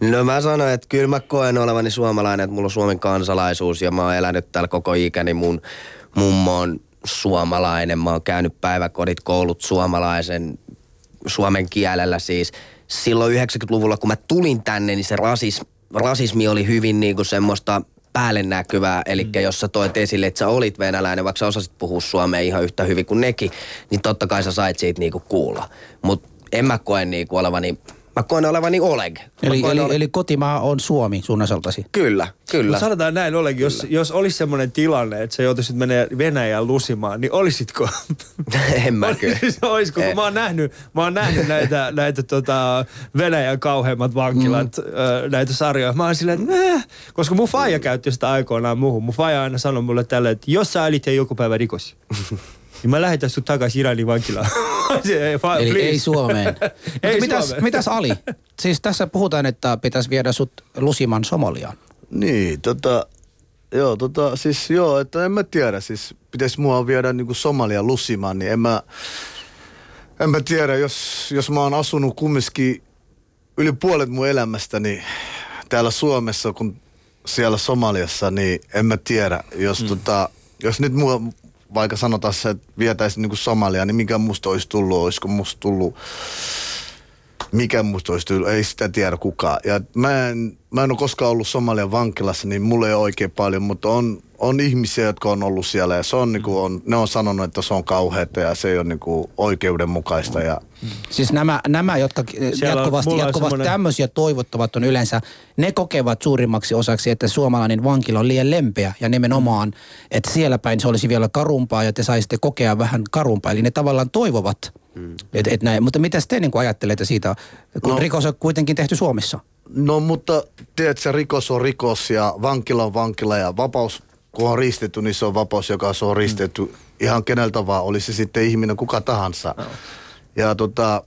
S6: No mä sanoin, että kyllä mä koen olevani suomalainen, että mulla on Suomen kansalaisuus ja mä oon elänyt täällä koko ikäni. Mun mummo on suomalainen, mä oon käynyt päiväkodit, koulut suomalaisen, suomen kielellä siis. Silloin 90-luvulla, kun mä tulin tänne, niin se rasis, rasismi oli hyvin niin kuin semmoista päälle näkyvää. Eli mm. jos sä toit esille, että sä olit venäläinen, vaikka sä osasit puhua suomea ihan yhtä hyvin kuin nekin, niin totta kai sä sait siitä niinku kuulla. Mutta en mä koe niinku olevani, mä koen olevani Oleg.
S3: Eli,
S6: koen
S3: eli,
S6: ole-
S3: eli kotimaa on Suomi sun osaltasi.
S6: Kyllä, kyllä.
S1: Mutta sanotaan näin, Oleg, jos, jos olisi semmoinen tilanne, että sä joutuisit menemään Venäjään lusimaan, niin olisitko?
S6: en mä kyllä.
S1: Olisiko, kun
S6: Eh.
S1: mä oon nähnyt, mä oon nähnyt näitä, näitä tota, Venäjän kauheimmat vankilat, mm. ö, näitä sarjoja. Mä oon silleen, että Nää. koska mun faija käytti sitä aikoinaan muuhun. Mun faija aina sanoi mulle tälle, että jos sä älit ja joku päivä rikos, niin mä lähetän sut takaisin Iranin vankilaan. Se, fa-
S3: Eli
S1: please.
S3: ei Suomeen.
S1: ei
S3: mitäs,
S1: Suomeen.
S3: mitäs Ali? Siis tässä puhutaan, että pitäisi viedä sut lusiman Somaliaan.
S5: Niin, tota, joo, tota, siis joo, että en mä tiedä, siis pitäisi mua viedä niinku Somalia lusimaan, niin en mä, en mä tiedä, jos, jos mä oon asunut kumminkin yli puolet mun elämästäni täällä Suomessa, kun siellä Somaliassa, niin en mä tiedä, jos mm. tota, jos nyt mua vaikka sanotaan se, että vietäisiin niinku Somaliaan, niin mikä musta olisi tullut, olisiko musta tullut mikä musta olisi tyyli, ei sitä tiedä kukaan. Ja mä en, mä en ole koskaan ollut Somalian vankilassa, niin mulla ei ole oikein paljon, mutta on, on ihmisiä, jotka on ollut siellä ja se on, niinku, on, ne on sanonut, että se on kauheata ja se ei ole niinku, oikeudenmukaista. Ja,
S3: Siis nämä, nämä jotka
S1: Siellä
S3: jatkuvasti,
S1: on
S3: jatkuvasti
S1: semmoinen-
S3: tämmöisiä toivottavat on yleensä, ne kokevat suurimmaksi osaksi, että suomalainen vankila on liian lempeä ja nimenomaan, että siellä päin se olisi vielä karumpaa ja te saisitte kokea vähän karumpaa. Eli ne tavallaan toivovat, mm. et, et näin. Mutta mitä te niin ajattelette siitä, kun no. Rikos on kuitenkin tehty Suomessa?
S5: no mutta tiedätkö, rikos on rikos ja vankila on vankila ja vapaus, kun on riistetty, niin se on vapaus, joka se on riistetty mm. ihan keneltä vaan, oli se sitten ihminen kuka tahansa. No. Ja tota,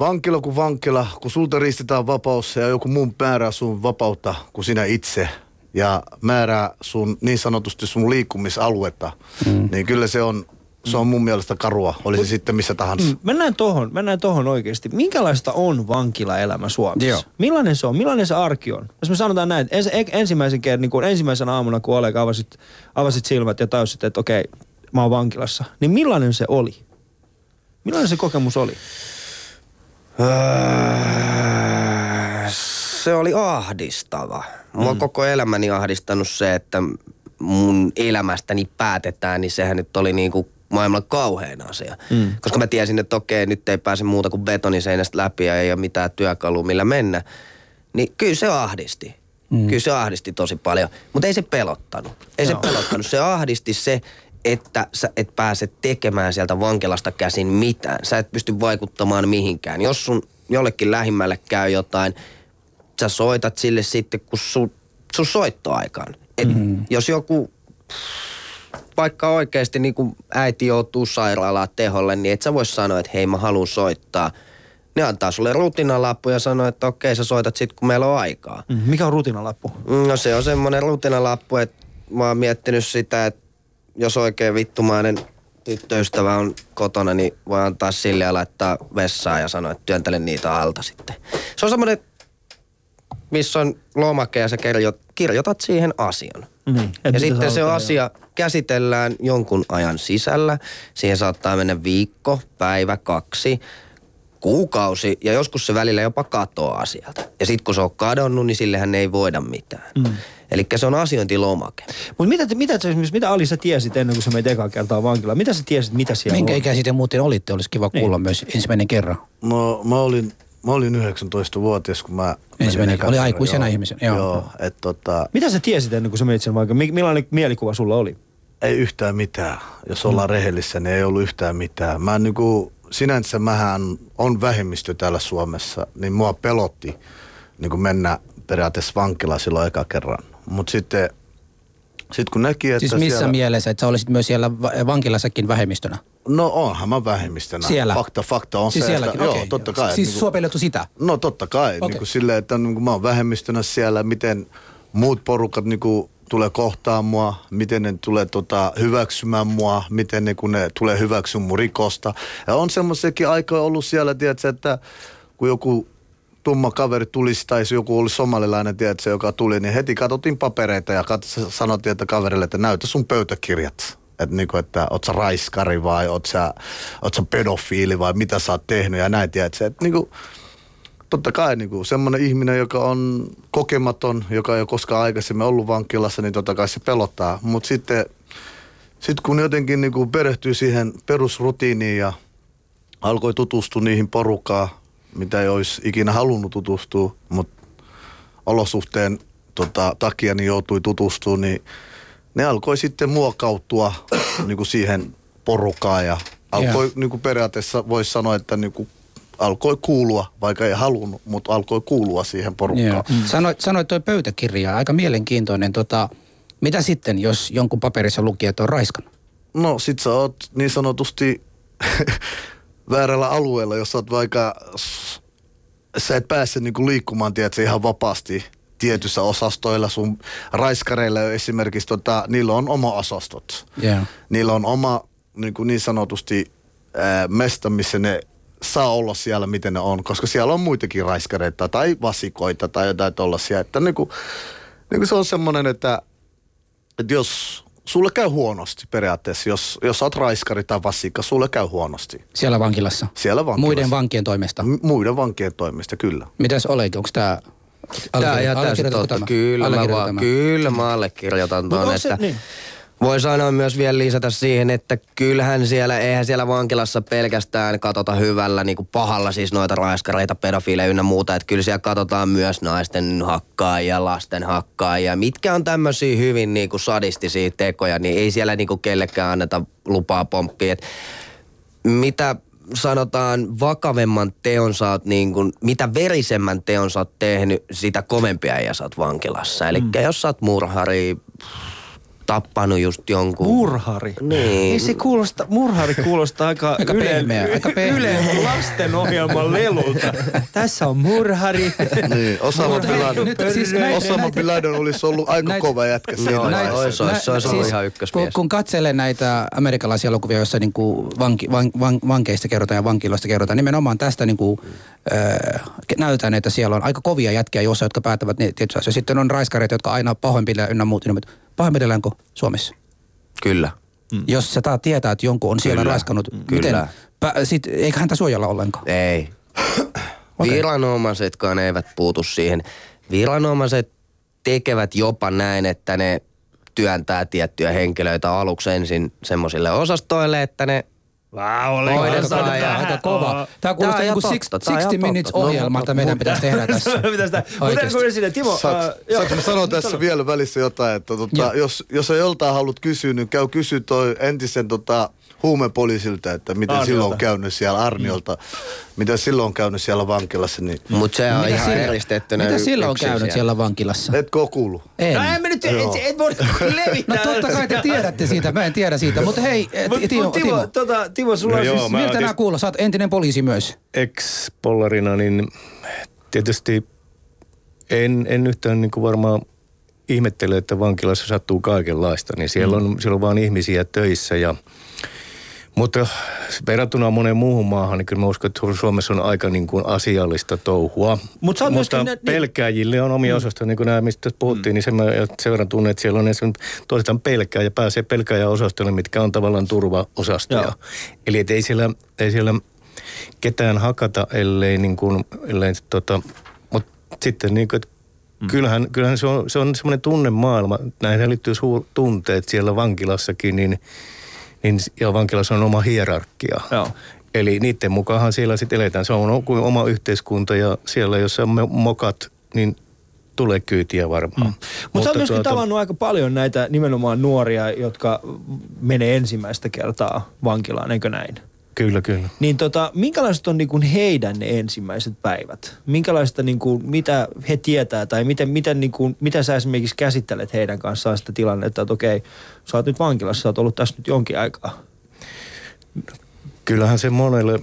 S5: vankila kuin vankila, kun sulta riistetään vapaus ja joku muun määrää sun vapautta kuin sinä itse ja määrää sun niin sanotusti sun liikkumisaluetta, mm. niin kyllä se on, se on mun mielestä karua, oli se sitten missä tahansa.
S1: Mm, Mennään tohon, mennään tohon oikeasti. Minkälaista on vankilaelämä Suomessa?
S3: Joo.
S1: Millainen se on? Millainen se arki on? Jos me sanotaan näin, että ens, e- ensimmäisen kerran, niin kuin ensimmäisen aamuna, kun Oleg avasit, avasit silmät ja tajusit, että okei, mä oon vankilassa, niin millainen se oli? Millainen se kokemus oli?
S6: Öö, Se oli ahdistava. Mua mm. koko elämäni ahdistanut se, että mun elämästäni päätetään, niin sehän nyt oli niinku maailman kauhein asia. Mm. Koska mä tiesin, että okei, nyt ei pääse muuta kuin betoniseinästä läpi ja ei ole mitään työkalua, millä mennä. Niin kyllä se ahdisti. Mm. Kyllä se ahdisti tosi paljon, mutta ei se pelottanut. Ei se pelottanut. Se ahdisti se, että sä et pääse tekemään sieltä vankilasta käsin mitään. Sä et pysty vaikuttamaan mihinkään. Jos sun jollekin lähimmälle käy jotain, sä soitat sille sitten, kun sun, sun soittoaikaan. Et mm. Jos joku vaikka oikeasti niin kuin äiti joutuu sairaalaan teholle, niin et sä voi sanoa, että hei mä haluan soittaa. Ne antaa sulle rutinalappu ja sanoo, että okei sä soitat sit kun meillä on aikaa.
S1: Mm, Mikä on rutinalappu?
S6: No se on semmoinen rutinalappu, että mä oon miettinyt sitä, että jos oikein vittumainen tyttöystävä on kotona, niin voi antaa sille ja laittaa vessaan ja sanoa, että työntele niitä alta sitten. Se on semmoinen, missä on lomake ja sä kirjo, kirjoitat siihen asian.
S1: Niin, mitä
S6: ja sitten se asia käsitellään jonkun ajan sisällä. Siihen saattaa mennä viikko, päivä, kaksi, kuukausi ja joskus se välillä jopa katoaa sieltä. Ja sitten kun se on kadonnut, niin sillehän ei voida mitään. Mm. Eli se on asiointilomake.
S1: Mutta mitä, mitä, te- mitä Ali sä tiesit ennen kuin sä meit ekaa kertaa vankilaan? Mitä sä tiesit, mitä siellä
S3: Minkä
S1: on?
S3: ikäisiä te muuten olitte? Olisi kiva kuulla
S1: Niin.
S3: myös ensimmäinen kerran.
S5: No, mä olin, mä olin 19-vuotias, kun mä...
S3: Ensimmäinen, oli
S5: kerran,
S3: aikuisena
S5: joo.
S3: ihmisenä, joo.
S5: Joo, että tota,
S1: Mitä sä tiesit ennen kuin sä meit sen? Mi- Millainen mielikuva sulla oli?
S5: ei yhtään mitään. Jos ollaan
S3: Mm.
S5: rehellisiä, niin ei ollut yhtään mitään. Mä niinku, sinänsä mähän on vähemmistö täällä Suomessa, niin mua pelotti niin mennä periaatteessa vankilaan silloin eka kerran. Mutta sitten sit kun näki, että
S3: Siis missä
S5: siellä,
S3: mielessä, että sä olisit myös siellä va- vankilassakin vähemmistönä?
S5: No onhan mä vähemmistönä.
S3: Siellä?
S5: Fakta, fakta on
S3: Siis
S5: se,
S3: sielläkin,
S5: että,
S3: okei.
S5: joo, totta kai.
S3: Siis sua pelotu sitä?
S5: No totta kai, okay. niin kuin silleen, että niin kuin mä oon vähemmistönä siellä, miten muut porukat niin kuin tulee kohtaan mua, miten ne tulee tota, hyväksymään mua, miten ne, kun ne tulee hyväksymään mun rikosta. Ja on semmoisiakin aikoja ollut siellä, tiedätkö, että kun joku tumma kaveri tulisi tai joku oli somalilainen, tiedätkö, joka tuli, niin heti katsottiin papereita ja kat- sanottiin että kaverille, että näytä sun pöytäkirjat. Että niinku, että oot sä raiskari vai oot sä, oot sä pedofiili vai mitä sä oot tehnyt ja näin, tiedätkö. Että niinku, totta kai niin semmoinen ihminen, joka on kokematon, joka ei ole koskaan aikaisemmin ollut vankilassa, niin totta kai se pelottaa. Mutta sitten sit kun jotenkin niin kuin perehtyy siihen perusrutiiniin ja alkoi tutustua niihin porukkaan, mitä ei olisi ikinä halunnut tutustua, mutta olosuhteen tota, takia niin joutui tutustumaan, niin ne alkoi sitten muokautua niin kuin siihen porukkaan ja alkoi
S3: Joo.
S5: niin kuin periaatteessa voisi sanoa, että niin kuin alkoi kuulua, vaikka ei halunnut, mutta alkoi kuulua siihen porukkaan.
S3: Joo. Mm. Sanoit, sanoit toi pöytäkirja, aika mielenkiintoinen. Tota, mitä sitten, jos jonkun paperissa luki, että on raiskannut?
S5: No sit sä oot niin sanotusti väärällä alueella, jos sä oot vaikka, sä et pääse niinku liikkumaan, tiedätkö, ihan vapaasti tietyssä osastoilla. Sun raiskareilla esimerkiksi, tota, niillä on oma osastot.
S3: Joo.
S5: Niillä on oma niin, kuin niin sanotusti ää, mesta, missä ne saa olla siellä, miten ne on, koska siellä on muitakin raiskareita tai vasikoita tai jotain tollasia. Että niin kuin, niin kuin se on semmoinen, että, että jos sulle käy huonosti periaatteessa. Jos, jos oot raiskari tai vasikka, sulle käy huonosti.
S3: Siellä vankilassa.
S5: Siellä vankilassa.
S3: Muiden vankien toimesta.
S5: M- muiden vankien toimesta, kyllä.
S3: Mitäs Oleg, onko tämä...
S6: Tää on ihan täysin totta. Kyllä mä, vaan, kyllä mä allekirjoitan tuon,
S1: se-
S6: että
S1: niin.
S6: Voi sanoa myös vielä lisätä siihen, että kyllähän siellä, eihän siellä vankilassa pelkästään katota hyvällä, niin kuin pahalla siis noita raiskareita, pedofiileja ynnä muuta, että kyllä siellä katsotaan myös naisten hakkaajia, lasten hakkaajia, mitkä on tämmöisiä hyvin niin kuin sadistisia tekoja, niin ei siellä niin kuin kellekään anneta lupaa pomppia. Et mitä sanotaan vakavemman teon sä oot niin kuin, mitä verisemmän teon sä oot tehnyt, sitä kovempia ja sä oot vankilassa. Eli mm. jos sä oot murhari, tappanut just jonkun...
S1: Murhari.
S6: Niin.
S1: Ei se kuulosta, murhari kuulostaa aika,
S3: Aika pehmeä, aika pehmeä.
S1: Ylen lastenohjelman lelulta. Tässä on murhari.
S5: Niin, Osama
S3: Mutta
S5: Bin
S3: siis näitä-
S5: Osama
S3: näitä-
S5: Bin Laden olisi ollut aika
S3: näitä-
S5: kova jätkä siinä
S6: Joo,
S5: vaiheessa.
S6: olisi, olisi, se olisi ollut ihan
S3: kun,
S6: ykkösmies.
S3: kun katselee näitä amerikkalaisia elokuvia, joissa niin kuin vanki, van, van, vankeista kerrotaan ja vankiloista kerrotaan, nimenomaan tästä niin kuin, äh, näytetään, että siellä on aika kovia jätkiä joissa, jotka päättävät ne tietysti asioita. Sitten on raiskareita, jotka aina pahoinpitellään ynnä muut. ynnä muut. Pahoinpidelläänkö Suomessa?
S6: Kyllä.
S3: Mm. Jos sä taat tietää, että jonkun on siellä
S6: Kyllä.
S3: raiskannut,
S6: Kyllä.
S3: miten, pä, sit, eikä häntä suojella ollenkaan?
S6: Ei. Viranomaisetkaan eivät puutu siihen. Viranomaiset tekevät jopa näin, että ne työntää tiettyjä henkilöitä aluksi ensin semmoisille osastoille, että ne
S1: Wow, oli
S6: ja-
S3: on aika kova. Tämä
S6: Tää
S3: kuulostaa niin six-
S6: tää on
S3: 60
S6: ihan
S3: minutes.
S6: No,
S3: ohjelma, jota meidän pitäisi tehdä tässä.
S1: Mutta
S3: Oikeesti.
S1: kun sinne, Timo,
S5: Saanko, sanoa tässä vielä välissä jotain, että tota, jos, jos ei joltain haluat kysyä, niin käy kysyä toi entisen tota, huumepoliisilta, että miten
S1: Arniolta.
S5: silloin on käynyt siellä Arniolta, mitä silloin on käynyt siellä vankilassa, niin
S6: Mutta se on
S3: Mitä
S6: ihan
S3: sillä-
S6: eristettynä
S3: Mitä silloin on käynyt siellä vankilassa?
S5: etkö oo kuullut?
S3: En.
S1: No en mä nyt, et, et voi
S3: No
S1: levittää.
S3: totta kai te tiedätte siitä, mä en tiedä siitä. Mutta hei,
S1: Mut-
S3: Timo,
S1: mut Timo,
S3: Timo,
S1: tota, Timo, sulla
S4: No joo,
S1: siis...
S3: miltä nämä
S4: tietysti-
S3: kuulostaa? Sä oot entinen poliisi myös.
S4: ex-pollarina, niin tietysti en, en yhtään niin kuin varmaan ihmettele, että vankilassa sattuu kaikenlaista, niin siellä on, siellä on vaan ihmisiä töissä ja mutta verrattuna moneen muuhun maahan, niin kyllä mä uskon, että Suomessa on aika niin kuin asiallista touhua.
S1: Mut
S4: Mutta
S1: myöskin niin-
S4: pelkääjille on omia osastoja, niin kuin nämä, mistä puhuttiin, niin sen, mä sen verran tunnen, että siellä on esimerkiksi toisetaan pelkää ja pääsee pelkääjä osastolle, mitkä on tavallaan turvaosastoja.
S1: Joo.
S4: Eli et ei siellä, ei siellä ketään hakata, ellei, niin kuin, ellei tota, mutta sitten niin kuin, että
S1: Mm.
S4: kyllähän, kyllähän se on, se on semmoinen tunnemaailma, näihin liittyy suur, tunteet siellä vankilassakin, niin, niin ja vankilassa on oma hierarkia.
S1: Joo.
S4: Eli niiden mukaanhan siellä sitten eletään. Se on kuin oma yhteiskunta ja siellä, jos on mo- mokat, niin tulee kyytiä varmaan. Mm.
S1: Mutta sä oot myöskin tavannut aika paljon näitä nimenomaan nuoria, jotka menee ensimmäistä kertaa vankilaan, eikö näin?
S4: Kyllä, kyllä.
S1: Niin tota, minkälaiset on niinku heidän ne ensimmäiset päivät? Minkälaista, niinku, mitä he tietää tai miten, miten, niinku, miten sä esimerkiksi käsittelet heidän kanssaan sitä tilannetta, että okei, sä oot nyt vankilassa, sä oot ollut tässä nyt jonkin aikaa.
S4: Kyllähän se monelle,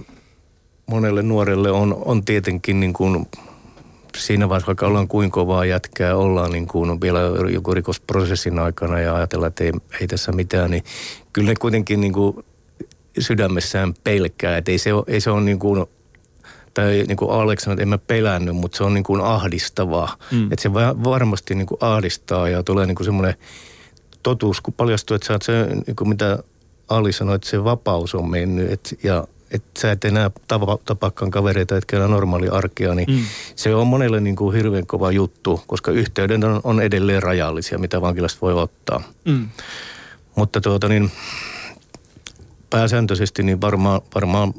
S4: monelle nuorelle on, on tietenkin niin kuin siinä vaiheessa, vaikka ollaan kuin kovaa jätkää, ollaan niin kuin vielä joku rikosprosessin aikana ja ajatellaan, että ei, ei tässä mitään, niin kyllä ne kuitenkin niin kuin sydämessään pelkää, että ei se ole, ei se ole niin kuin tai niin kuin Alex sanoi, että en mä pelännyt, mutta se on niin kuin ahdistavaa. Mm. Että se va- varmasti niin kuin ahdistaa ja tulee niin kuin semmoinen totuus, kun paljastuu, että sä oot se, niin kuin mitä Ali sanoi, että se vapaus on mennyt et, ja että sä et enää tapa, tapaakaan kavereita, etkä enää normaali arkea, niin mm. se on monelle niin kuin hirveän kova juttu, koska yhteyden on, on edelleen rajallisia, mitä vankilasta voi ottaa.
S1: Mm.
S4: Mutta tuota niin, pääsääntöisesti niin varmaan, varmaan,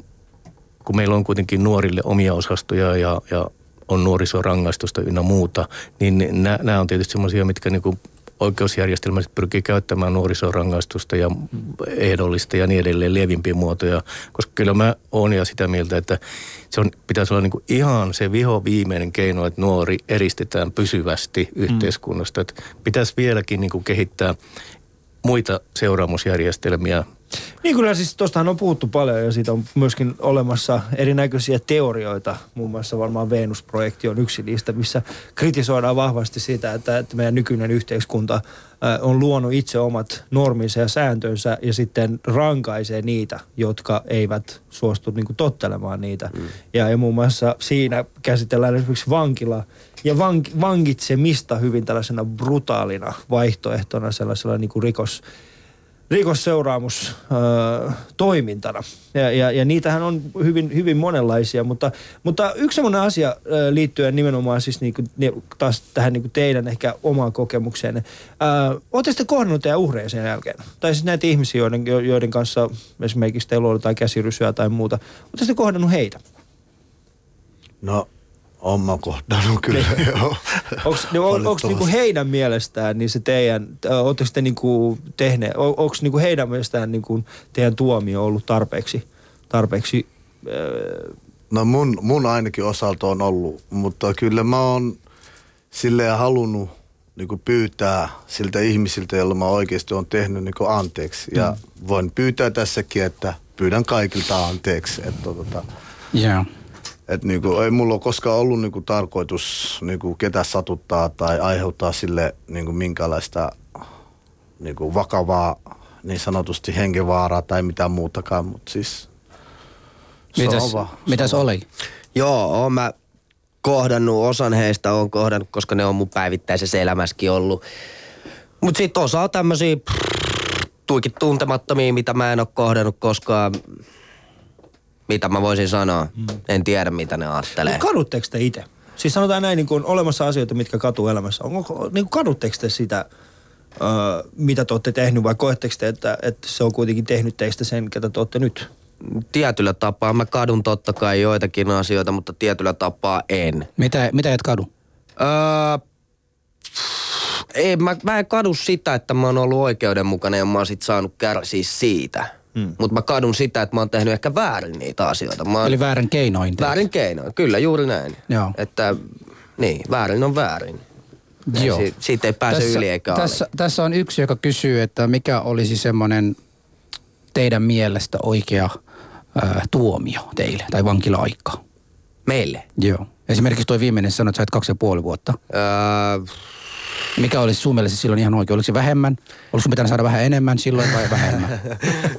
S4: kun meillä on kuitenkin nuorille omia osastoja ja, ja on nuorisorangaistusta ynnä muuta, niin nämä on tietysti semmoisia, mitkä niinku oikeusjärjestelmät pyrkii käyttämään nuorisorangaistusta ja ehdollista ja niin edelleen lievimpiä muotoja, koska kyllä mä oon ja sitä mieltä, että se on, pitäisi olla niinku ihan se viho viimeinen keino, että nuori eristetään pysyvästi yhteiskunnasta. Että pitäisi vieläkin niinku kehittää muita seuraamusjärjestelmiä.
S1: Niin kyllä siis tuostahan on puhuttu paljon ja siitä on myöskin olemassa erinäköisiä teorioita. Muun muassa varmaan Venus-projekti on yksi niistä, missä kritisoidaan vahvasti sitä, että, että meidän nykyinen yhteiskunta on luonut itse omat norminsa ja sääntönsä ja sitten rankaisee niitä, jotka eivät suostu niin kuin tottelemaan niitä. Mm. Ja, ja muun muassa siinä käsitellään esimerkiksi vankila ja vank, vankitsemista hyvin tällaisena brutaalina vaihtoehtona sellaisella niin kuin rikos rikosseuraamus ö, toimintana. Ja, ja, ja niitähän on hyvin, hyvin monenlaisia, mutta, mutta yksi sellainen asia ö, liittyen nimenomaan siis niinku, ni, taas tähän niinku teidän ehkä omaan kokemukseen. Oletteko sitten kohdannut teidän uhreja sen jälkeen? Tai siis näitä ihmisiä, joiden, jo- joiden kanssa esimerkiksi teillä on jotain käsirysyä tai muuta. Oletteko sitten kohdannut heitä?
S5: No, on mä kohdannut kyllä, joo.
S1: Onko niinku
S5: Valitettavasti.
S1: heidän mielestään niin se teidän, oletteko te niinku tehneet, onko niinku heidän mielestään niinku teidän tuomio ollut tarpeeksi, tarpeeksi öö,
S5: No mun, mun ainakin osalta on ollut, mutta kyllä mä oon silleen halunnut niin pyytää siltä ihmisiltä, joilla mä oikeasti on tehnyt niin anteeksi. Ja voin pyytää tässäkin, että pyydän kaikilta anteeksi. Että tota,
S3: Joo.
S5: Et niinku, ei mulla ole koskaan ollut niinku tarkoitus niinku ketä satuttaa tai aiheuttaa sille niinku minkälaista niinku vakavaa niin sanotusti henkevaaraa tai mitään muutakaan, mutta siis se
S3: Mitäs,
S5: on vaan- se
S3: mitäs
S5: on
S3: oli?
S6: Joo, oon mä kohdannut, osan heistä on kohdannut, koska ne on mun päivittäisessä elämässäkin ollut. Mut sit osa on tämmösiä tuikin tuntemattomia, mitä mä en oo kohdannut koskaan. Mitä mä voisin sanoa? En tiedä, mitä ne ajattelee.
S1: Mutta kadutteko te itse? Siis sanotaan näin, niin kuin on olemassa asioita, mitkä katuu elämässä. Onko, niin kuin kadutteko te sitä, öö, mitä te olette tehnyt, vai koetteko te, että, että se on kuitenkin tehnyt teistä sen, ketä te olette nyt?
S6: Tietyllä tapaa mä kadun totta kai joitakin asioita, mutta tietyllä tapaa en.
S3: Mitä, mitä et kadu?
S6: Öö, ei, mä, mä en kadu sitä, että mä oon ollut oikeudenmukainen ja mä oon sit saanut kärsiä siitä. Hmm. Mutta mä kadun sitä, että mä oon tehnyt ehkä väärin niitä asioita. Mä oon,
S3: Eli väärän keinoin teet.
S6: väärin keinoin, kyllä juuri näin.
S3: Joo.
S6: Että niin, väärin on väärin.
S3: Joo.
S6: Si, siitä ei pääse
S3: tässä,
S6: yli eikä
S3: tässä, tässä on yksi, joka kysyy, että mikä olisi semmoinen teidän mielestä oikea ää, tuomio teille tai vankila-aika?
S6: Meille.
S3: Joo. Esimerkiksi tuo viimeinen sanoi, että sait kaksi ja puoli vuotta.
S6: Öö,
S3: Mikä olisi sun mielestä silloin ihan oikein? Oliko se vähemmän? Olisiko sun pitänyt saada vähän enemmän silloin vai vähemmän?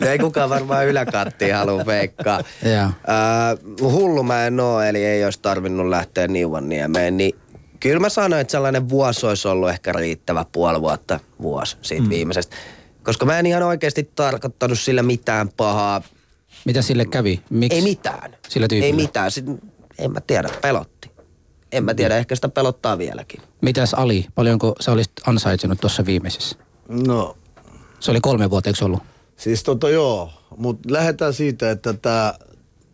S6: ei kukaan varmaan yläkattiin halua veikkaa.
S3: Joo.
S6: Öö, hullu mä en oo, eli ei olisi tarvinnut lähteä Niuvanniemeen, niin kyllä mä sanoin, että sellainen vuosi olisi ollut ehkä riittävä puoli vuotta vuosi siitä mm. viimeisestä. Koska mä en ihan oikeasti tarkoittanut sillä mitään pahaa.
S3: Mitä sille kävi? Miksi?
S6: Ei mitään.
S3: Sillä tyypillä?
S6: Ei mitään. Sitten, en mä tiedä, pelotti. En mä tiedä, ehkä sitä pelottaa vieläkin.
S3: Mitäs Ali? Paljonko sä olisit ansaitsenut tuossa viimeisessä?
S5: No,
S3: Se oli kolme vuotta, eikö ollut?
S5: Siis tota joo, mutta lähdetään siitä, että tää,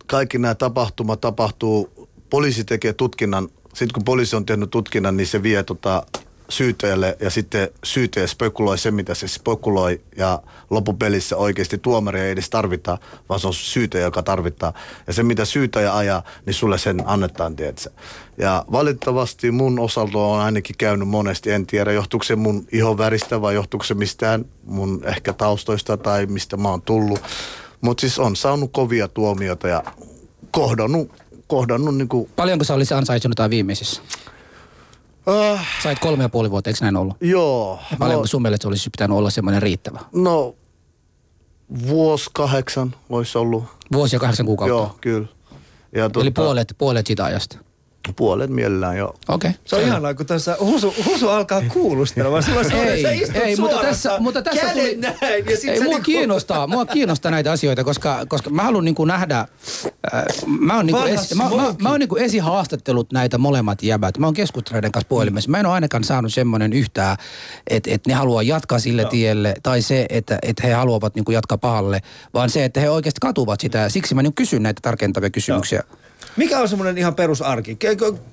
S5: kaikki nämä tapahtumat tapahtuu, poliisi tekee tutkinnan, sitten kun poliisi on tehnyt tutkinnan, niin se vie tota syyttäjälle ja sitten syyttäjä spekuloi se, mitä se spekuloi ja loppupelissä oikeasti tuomari ei edes tarvita, vaan se on syytäjä, joka tarvittaa. Ja se, mitä syytäjä ajaa, niin sulle sen annetaan, tiedätkö? Ja valitettavasti mun osalta on ainakin käynyt monesti, en tiedä johtuuko se mun ihon väristä vai johtuuko se mistään mun ehkä taustoista tai mistä mä oon tullut. Mutta siis on saanut kovia tuomioita ja kohdannut, kohdannut niinku,
S3: Paljonko sä olisit ansaitsenut tai viimeisessä?
S5: Äh,
S3: Sait kolme ja puoli vuotta, eikö näin ollut?
S5: joo.
S3: Paljonko
S5: No,
S3: sun mielestä olisi pitänyt olla semmoinen riittävä?
S5: no vuosi kahdeksan olisi ollut.
S3: Vuosi ja kahdeksan kuukautta.
S5: Joo, kyllä. Ja tota,
S3: Eli puolet, puolet siitä ajasta.
S5: Puolet mielellään, joo.
S3: Okei.
S1: Se on ihanaa, kun tässä Husu, Husu alkaa kuulustelemaan. Sulla on semmoinen,
S3: Ei,
S1: sä istut
S3: ei, mutta tässä, mutta tässä tuli,
S1: näin, ja sit
S3: ei, mua,
S1: niinku-
S3: kiinnostaa, mua kiinnostaa näitä asioita, koska, koska mä haluan niinku nähdä, äh, mä oon niinku, esi, mä, mä, mä oon niinku esihaastattelut näitä molemmat jäbät. Mä oon keskusteluiden kanssa puhelimessa. Mä en ole ainakaan saanut semmoinen yhtään, että et ne haluaa jatkaa sille no. tielle, tai se, että et he haluavat niinku jatkaa pahalle, vaan se, että he oikeasti katuvat sitä. Siksi mä niinku kysyn näitä tarkentavia kysymyksiä.
S1: Mikä on semmoinen ihan perusarki?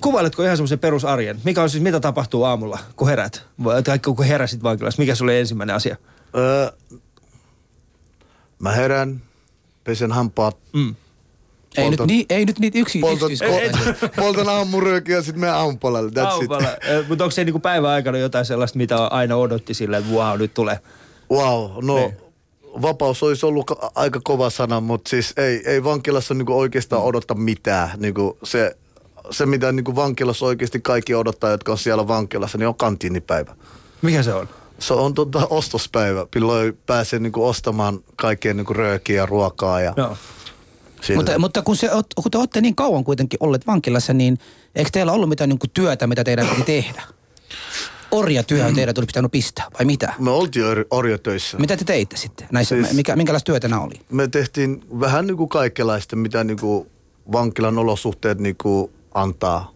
S1: Kuvailetko ihan semmoisen perusarjen? Mikä on siis, mitä tapahtuu aamulla, kun herät? Tai kun heräsit vankilassa, mikä sulle ensimmäinen asia?
S5: Öö, mä herään, pesen hampaat,
S1: Mm.
S3: Ei, nyt,
S5: Poltan-
S3: ni, ei nyt niitä yksi,
S5: poltan,
S3: yksityiskohtaisia.
S5: poltan aamuröökiä ja sitten menen aamupalalle. That's.
S1: Aupala. Mutta onko se niinku päivän aikana jotain sellaista, mitä aina odotti silleen, että wow, nyt tulee?
S5: Wow, no
S1: Niin.
S5: Vapaus olisi ollut ka- aika kova sana, mutta siis ei, ei vankilassa niinku oikeastaan odota mitään. Niinku se, se, mitä niinku vankilassa oikeasti kaikki odottaa, jotka on siellä vankilassa, niin on kantiinipäivä.
S1: Mikä se on?
S5: Se on tota ostospäivä, milloin pääsee niinku ostamaan kaikkea niinku röökiä ja ruokaa. Ja
S1: Joo.
S5: sillä.
S3: Mutta, mutta kun, se, kun te olette niin kauan kuitenkin olleet vankilassa, niin eikö teillä ollut mitään niin kuin työtä, mitä teidän piti tehdä? Orjatyöhön teidät olisi pitänyt pistää, vai mitä?
S5: Me oltiin or- orjatöissä.
S3: Mitä te teitte sitten? Näissä,
S5: Siis-
S3: mikä, minkälaista työtä nämä oli?
S5: Me tehtiin vähän niin kuin kaikenlaista, mitä niin kuin vankilan olosuhteet niin kuin antaa.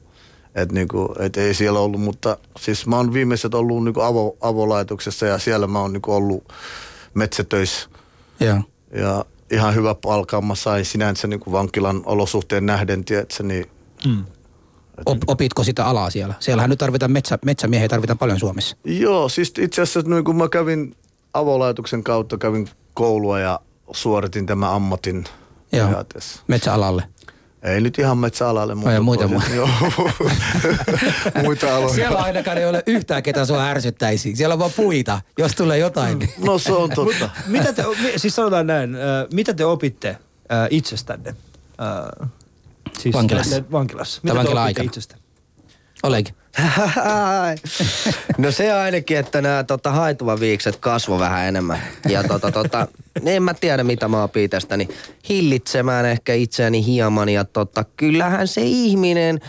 S5: Että niin et ei siellä ollut, mutta siis mä oon viimeiset ollut niin kuin avo, avolaitoksessa ja siellä mä oon niin kuin ollut metsätöissä.
S3: Joo.
S5: Ja ihan hyvä palkka mä sain sinänsä niin kuin vankilan olosuhteen nähden, tiedätkö, niin
S3: Op, opitko sitä alaa siellä? Siellähän nyt tarvitaan metsä, metsämiehiä, tarvitaan paljon Suomessa.
S5: Joo, siis itse asiassa niin kun mä kävin avolaitoksen kautta, kävin koulua ja suoritin tämän ammatin.
S3: Joo.
S5: periaatteessa.
S3: Metsäalalle.
S5: Ei nyt ihan metsäalalle, mutta...
S3: ja muita
S5: toiset- Joo, muita aloja.
S3: Siellä ainakaan ei ole yhtään, ketä sua ärsyttäisi. Siellä on vaan puita, jos tulee jotain. niin-
S5: No se on totta.
S1: Mitä te, siis sanotaan näin, mitä te opitte itsestänne? Siis
S3: Vankilassa.
S1: nä- vankilassa. Mitä opitte itsestä?
S3: Olenkin.
S6: No se ainakin, että nämä tota, haituvaviikset kasvo vähän enemmän. Ja tota, tota, en mä tiedä mitä mä opin itsestäni. Hillitsemään ehkä itseäni hieman. Ja tota, kyllähän se ihminen,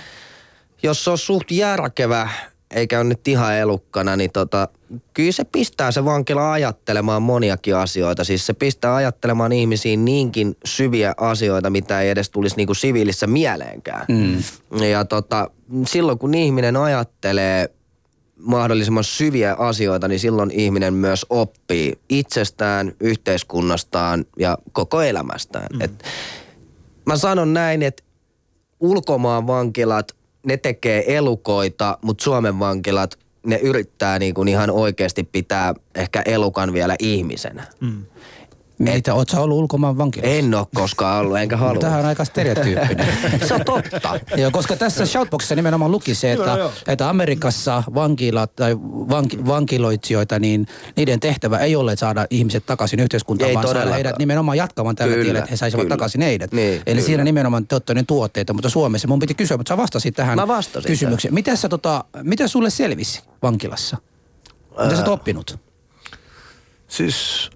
S6: jos se on suht järkevä, eikä ole nyt ihan elukkana, niin tota, kyllä se pistää se vankila ajattelemaan moniakin asioita. Siis se pistää ajattelemaan ihmisiin niinkin syviä asioita, mitä ei edes tulisi niinku siviilissä mieleenkään. Mm. Ja tota, silloin kun ihminen ajattelee mahdollisimman syviä asioita, niin silloin ihminen myös oppii itsestään, yhteiskunnastaan ja koko elämästään. Mm. Et mä sanon näin, että ulkomaan vankilat, ne tekee elukoita, mutta Suomen vankilat, ne yrittää niin kuin ihan oikeasti pitää ehkä elukan vielä ihmisenä. Mm.
S3: Mitä, oot sä ollut ulkomaan vankilassa?
S6: En ole koskaan ollut, enkä halua.
S3: Tähän on aika stereotyyppinen.
S6: Se on totta.
S3: Joo, koska tässä shoutboxissa nimenomaan luki se, että,
S1: Joo, joo.
S3: että Amerikassa vankilat tai vanki, vankiloitsijoita, niin niiden tehtävä ei ole saada ihmiset takaisin yhteiskuntaan,
S6: Ei
S3: vaan saada heidät nimenomaan jatkamaan tällä
S6: Kyllä,
S3: tiellä, että he saisivat
S6: kyllä.
S3: takaisin heidät.
S6: Niin,
S3: Eli
S6: kyllä.
S3: siinä nimenomaan te olette ne tuotteita, mutta Suomessa mun piti kysyä, mutta sä vastasit tähän
S6: Mä vastasin
S3: kysymykseen. Mitä, sä, tota, mitä sulle selvisi vankilassa? Mitä sä oot oppinut?
S5: Siis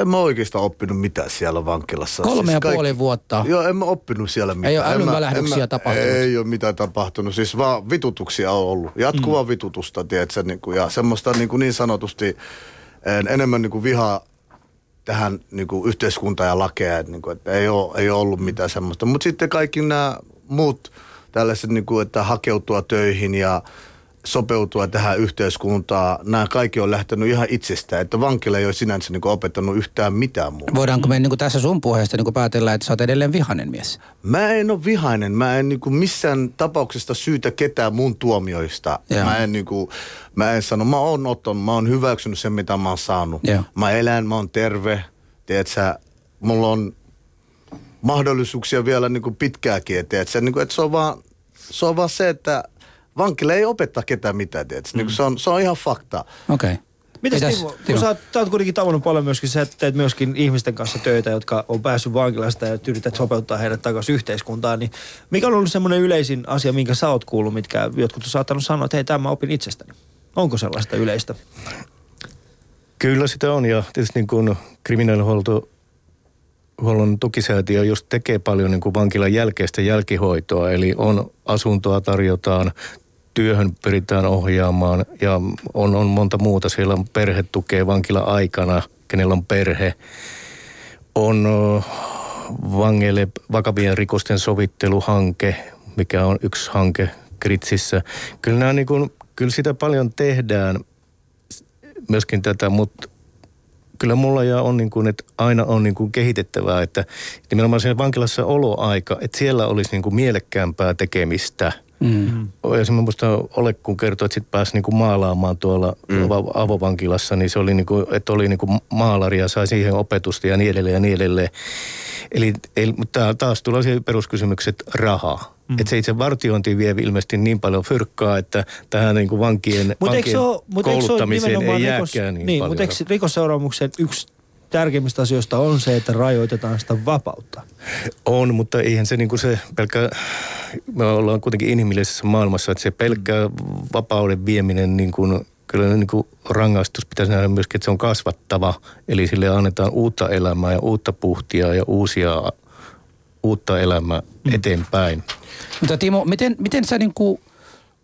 S5: en mä oikeastaan oppinut mitään siellä vankilassa.
S3: Kolme
S5: siis
S3: ja puoli vuotta.
S5: Joo, en mä oppinut siellä mitään.
S3: Ei ole
S5: En mä-
S3: älyvälähdyksiä
S5: en mä-
S3: tapahtunut.
S5: Ei ole mitään tapahtunut. Siis vaan vitutuksia on ollut. Jatkuvaa mm. vitutusta, tiedätkö, niin kuin, ja semmoista niin, kuin niin sanotusti en, enemmän niin kuin vihaa tähän niin kuin yhteiskuntaan ja lakeja, että, niin kuin, että ei, ole, ei ole ollut mitään semmoista. Mutta sitten kaikki nämä muut tällaiset, niin kuin, että hakeutua töihin ja sopeutua tähän yhteiskuntaan, nämä kaikki on lähtenyt ihan itsestään, että vankila ei ole sinänsä niin kuin opettanut yhtään mitään muuta.
S3: Voidaanko me niin kuin tässä sun puheesta niin kuin päätellä, että sä oot edelleen vihainen mies?
S5: Mä en ole vihainen. Mä en niinku missään tapauksesta syytä ketään mun tuomioista.
S3: Joo.
S5: Mä en, niinku, mä en sano, mä oon ottanut, mä oon hyväksynyt sen, mitä mä oon saanut.
S3: Joo.
S5: Mä elän, mä oon terve. Tiedät sä, mulla on mahdollisuuksia vielä niinku pitkääkin. Tiedät sä, niinku, että se on, vaan, se on vaan se, että vankila ei opeta ketään mitään. Tiedät sä. Niinku, se, on, se on ihan fakta.
S3: Okei. Okay.
S1: Mitäs Timo, kun sä, oot, sä oot kuitenkin tavannut paljon myöskin, sä teet myöskin ihmisten kanssa töitä, jotka on päässyt vankilasta ja yrität sopeuttaa heidät takaisin yhteiskuntaan, niin mikä on ollut semmoinen yleisin asia, minkä sä oot kuullut, mitkä jotkut on saattanut sanoa, että hei, tämä mä opin itsestäni. Onko sellaista yleistä?
S4: Kyllä sitä on ja tietysti niin kuin kriminaalihuolto huollon tukisäätiö just tekee paljon niin kuin vankilan jälkeistä jälkihoitoa, eli on asuntoa tarjotaan, työhön pyritään ohjaamaan ja on, on monta muuta. Siellä on perhetukea vankila-aikana, kenellä on perhe. On vangeille vakavien rikosten sovitteluhanke, mikä on yksi hanke Kritsissä. Kyllä, nämä niin kuin, kyllä sitä paljon tehdään myöskin tätä, mutta kyllä mulla ja on niin kuin, että aina on niin kuin kehitettävää, että nimenomaan siinä vankilassa oloaika, että siellä olisi niin kuin mielekkäämpää tekemistä. Mm. Ja semmoista ole, kun kertoi, että sitten pääsi niin kuin maalaamaan tuolla mm. avovankilassa, niin se oli niin kuin, että oli niin kuin maalari ja sai siihen opetusta ja niin edelleen ja niin edelleen. Eli, eli mutta taas tulee siihen peruskysymykset rahaa. Mm. Että se itse vartiointi vie ilmeisesti niin paljon fyrkkaa, että tähän niin kuin vankien,
S1: Mut
S4: vankien
S1: se oo- mut
S4: kouluttamiseen ei
S1: rikos-
S4: jääkään niin,
S1: niin
S4: paljon.
S1: mutta eikö rikosseuraamuksen yksi tärkeimmistä asioista on se, että rajoitetaan sitä vapautta?
S4: On, mutta eihän se niinku se pelkkä, me ollaan kuitenkin inhimillisessä maailmassa, että se pelkkä vapauden vieminen niin kuin, kyllä niin kuin rangaistus pitäisi nähdä myöskin, että se on kasvattava. Eli sille annetaan uutta elämää ja uutta puhtia ja uusia, uutta elämää eteenpäin.
S3: Mutta Timo, miten, miten sä niinku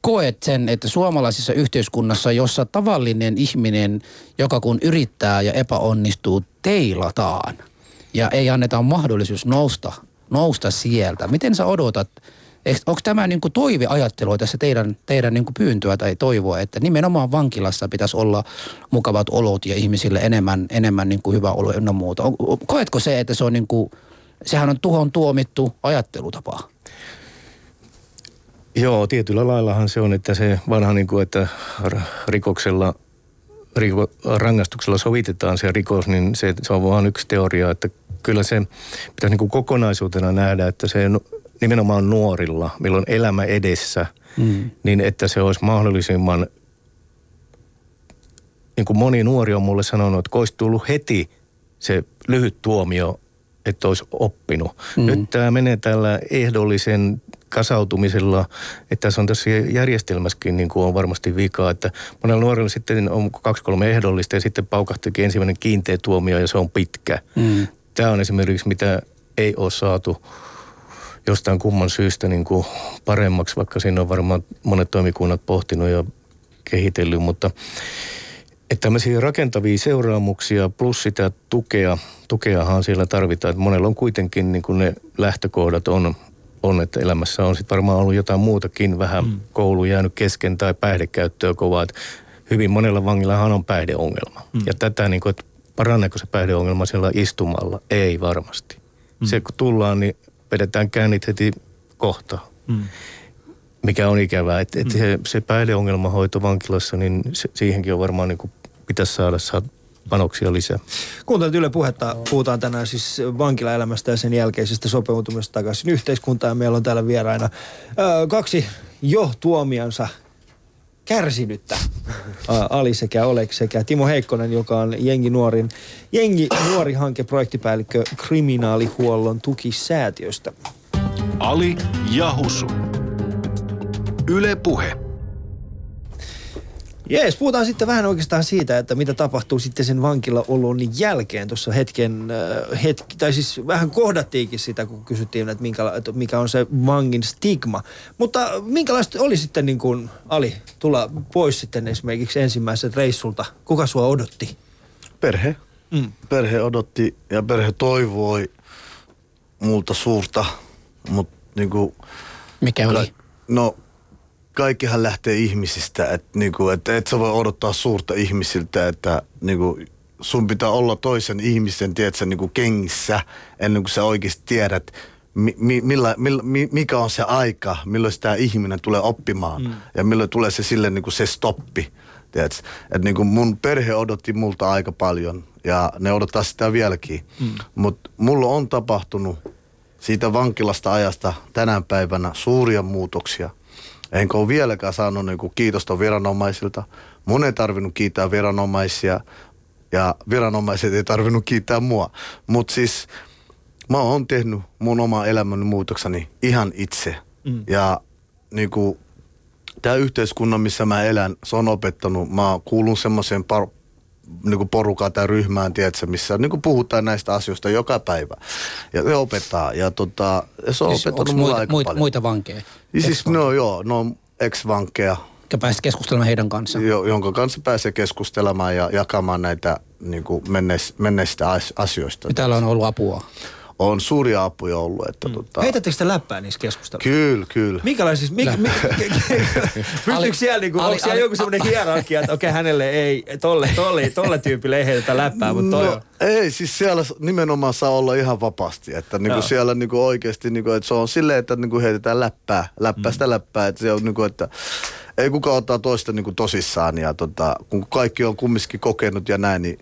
S3: koet sen, että suomalaisessa yhteiskunnassa, jossa tavallinen ihminen, joka kun yrittää ja epäonnistuu, teilataan ja ei anneta mahdollisuus nousta, nousta sieltä. Miten sä odotat, onko tämä niin kuin toiveajattelua tässä teidän, teidän niin pyyntöä tai toivoa, että nimenomaan vankilassa pitäisi olla mukavat olot ja ihmisille enemmän, enemmän niin hyvä olo ynnä muuta. Koetko se, että se on niin kuin, sehän on tuhon tuomittu ajattelutapa?
S4: Joo, tietyllä laillahan se on, että se vanha niin kuin, että rikoksella, riko, rangaistuksella sovitetaan se rikos, niin se, se on vain yksi teoria, että kyllä se pitäisi niin kuin kokonaisuutena nähdä, että se nimenomaan nuorilla, milloin elämä edessä, mm. niin että se olisi mahdollisimman, niin kuin moni nuori on mulle sanonut, että olisi tullut heti se lyhyt tuomio, että olisi oppinut. Mm. Nyt tämä menee tällä ehdollisen kasautumisella, että tässä on tässä järjestelmässäkin niin kuin on varmasti vikaa, että monella nuorella sitten on kaksi kolme ehdollista ja sitten paukahtikin ensimmäinen kiinteä tuomio ja se on pitkä. Mm. Tämä on esimerkiksi mitä ei ole saatu jostain kumman syystä niin kuin paremmaksi, vaikka siinä on varmaan monet toimikunnat pohtinut ja kehitellyt, mutta että tämmöisiä rakentavia seuraamuksia plus sitä tukea, tukeahan siellä tarvitaan. Että monella on kuitenkin niin kuin ne lähtökohdat on, on, että elämässä on sitten varmaan ollut jotain muutakin, vähän mm. koulu jäänyt kesken tai päihdekäyttöä kovaa. Että hyvin monella vangillahan on päihdeongelma. Mm. Ja tätä, niin kuin, että paraneeko se päihdeongelma siellä istumalla? Ei varmasti. Mm. Se kun tullaan, niin vedetään käynnit heti kohta. Mm mikä on ikävää. Että et se, se päihdeongelmahoito vankilassa, niin se, siihenkin on varmaan niin kuin pitäisi saada, saada panoksia lisää.
S1: Kuuntelut Yle Puhetta. Puhutaan tänään siis vankilaelämästä ja sen jälkeisestä sopeutumisesta takaisin yhteiskuntaan. Meillä on täällä vieraina ö, kaksi jo tuomiansa kärsinyttä. Ali sekä Olek sekä Timo Heikkonen, joka on Jengi Nuorin, Jengi Nuori hanke projektipäällikkö kriminaalihuollon tukisäätiöstä.
S2: Ali ja Husu. Yle Puhe.
S1: Jees, puhutaan sitten vähän oikeastaan siitä, että mitä tapahtuu sitten sen vankilaolon jälkeen. Tuossa hetken, äh, hetki, tai siis vähän kohdattiinkin sitä, kun kysyttiin, että, minkä, että mikä on se vangin stigma. Mutta minkälaista oli sitten niin kuin, Ali, tulla pois sitten esimerkiksi ensimmäiset reissulta? Kuka sua odotti?
S5: Perhe.
S1: Mm.
S5: Perhe odotti ja perhe toivoi multa suurta, mutta niinku,
S3: Mikä oli?
S5: no kaikkihan lähtee ihmisistä, että niinku, et, et sä voi odottaa suurta ihmisiltä, että niinku, sun pitää olla toisen ihmisen, tiedätkö, niinku kengissä, ennen kuin sä oikeasti tiedät, mi, mi, millä, millä, mi, mikä on se aika, milloin tämä ihminen tulee oppimaan mm. ja milloin tulee se sille niinku se stoppi. Tiedätkö? Et niinku mun perhe odotti multa aika paljon ja ne odottaa sitä vieläkin. Mm. Mutta mulla on tapahtunut siitä vankilasta ajasta tänä päivänä suuria muutoksia. Enkä ole vieläkään saanut niinku kiitosta viranomaisilta. Mun ei tarvinnut kiittää viranomaisia ja viranomaiset ei tarvinnut kiittää mua. Mutta siis mä oon tehnyt mun oma elämän muutokseni ihan itse. Mm. Ja niinku, tämä yhteiskunnan, missä mä elän, se on opettanut. Mä kuulun semmoiseen par, niinku porukaan tai ryhmään, tiedätkö, missä niinku puhutaan näistä asioista joka päivä. Ja se opettaa. Ja tota, ja se on
S3: Siis
S5: opettanut
S3: muita,
S5: aika
S3: muita,
S5: paljon.
S3: muita vankeja,
S5: Ja siis, no joo, no ex-vankkeja,
S3: jotka pääsit keskustelemaan heidän kanssaan?
S5: jo, jonka kanssa pääsee keskustelemaan ja jakamaan näitä niin kuin menneis, menneistä as- asioista.
S3: Ja täällä on ollut apua.
S5: On suuria apuja ollut. Että mm. tota,
S1: Heitättekö te läppää niissä keskusteluissa?
S5: Kyllä, kyllä.
S1: Minkälaisissa, mikä, mi, pystyykö siellä, niinku,
S3: Ali-
S1: onko siellä
S3: Ali-
S1: joku semmoinen hierarkia, että okei hänelle ei, tolle, tolle, tolle tyypille ei heitetä läppää, mutta toi on.
S5: No, ei, siis siellä nimenomaan saa olla ihan vapaasti. Että niinku
S1: Joo.
S5: siellä niinku oikeasti, niinku, että se on silleen, että niinku heitetään läppää, läppää mm. sitä läppää. Että se on niinku, että ei kukaan ottaa toista niinku tosissaan. Ja tota, kun kaikki on kumminkin kokenut ja näin, niin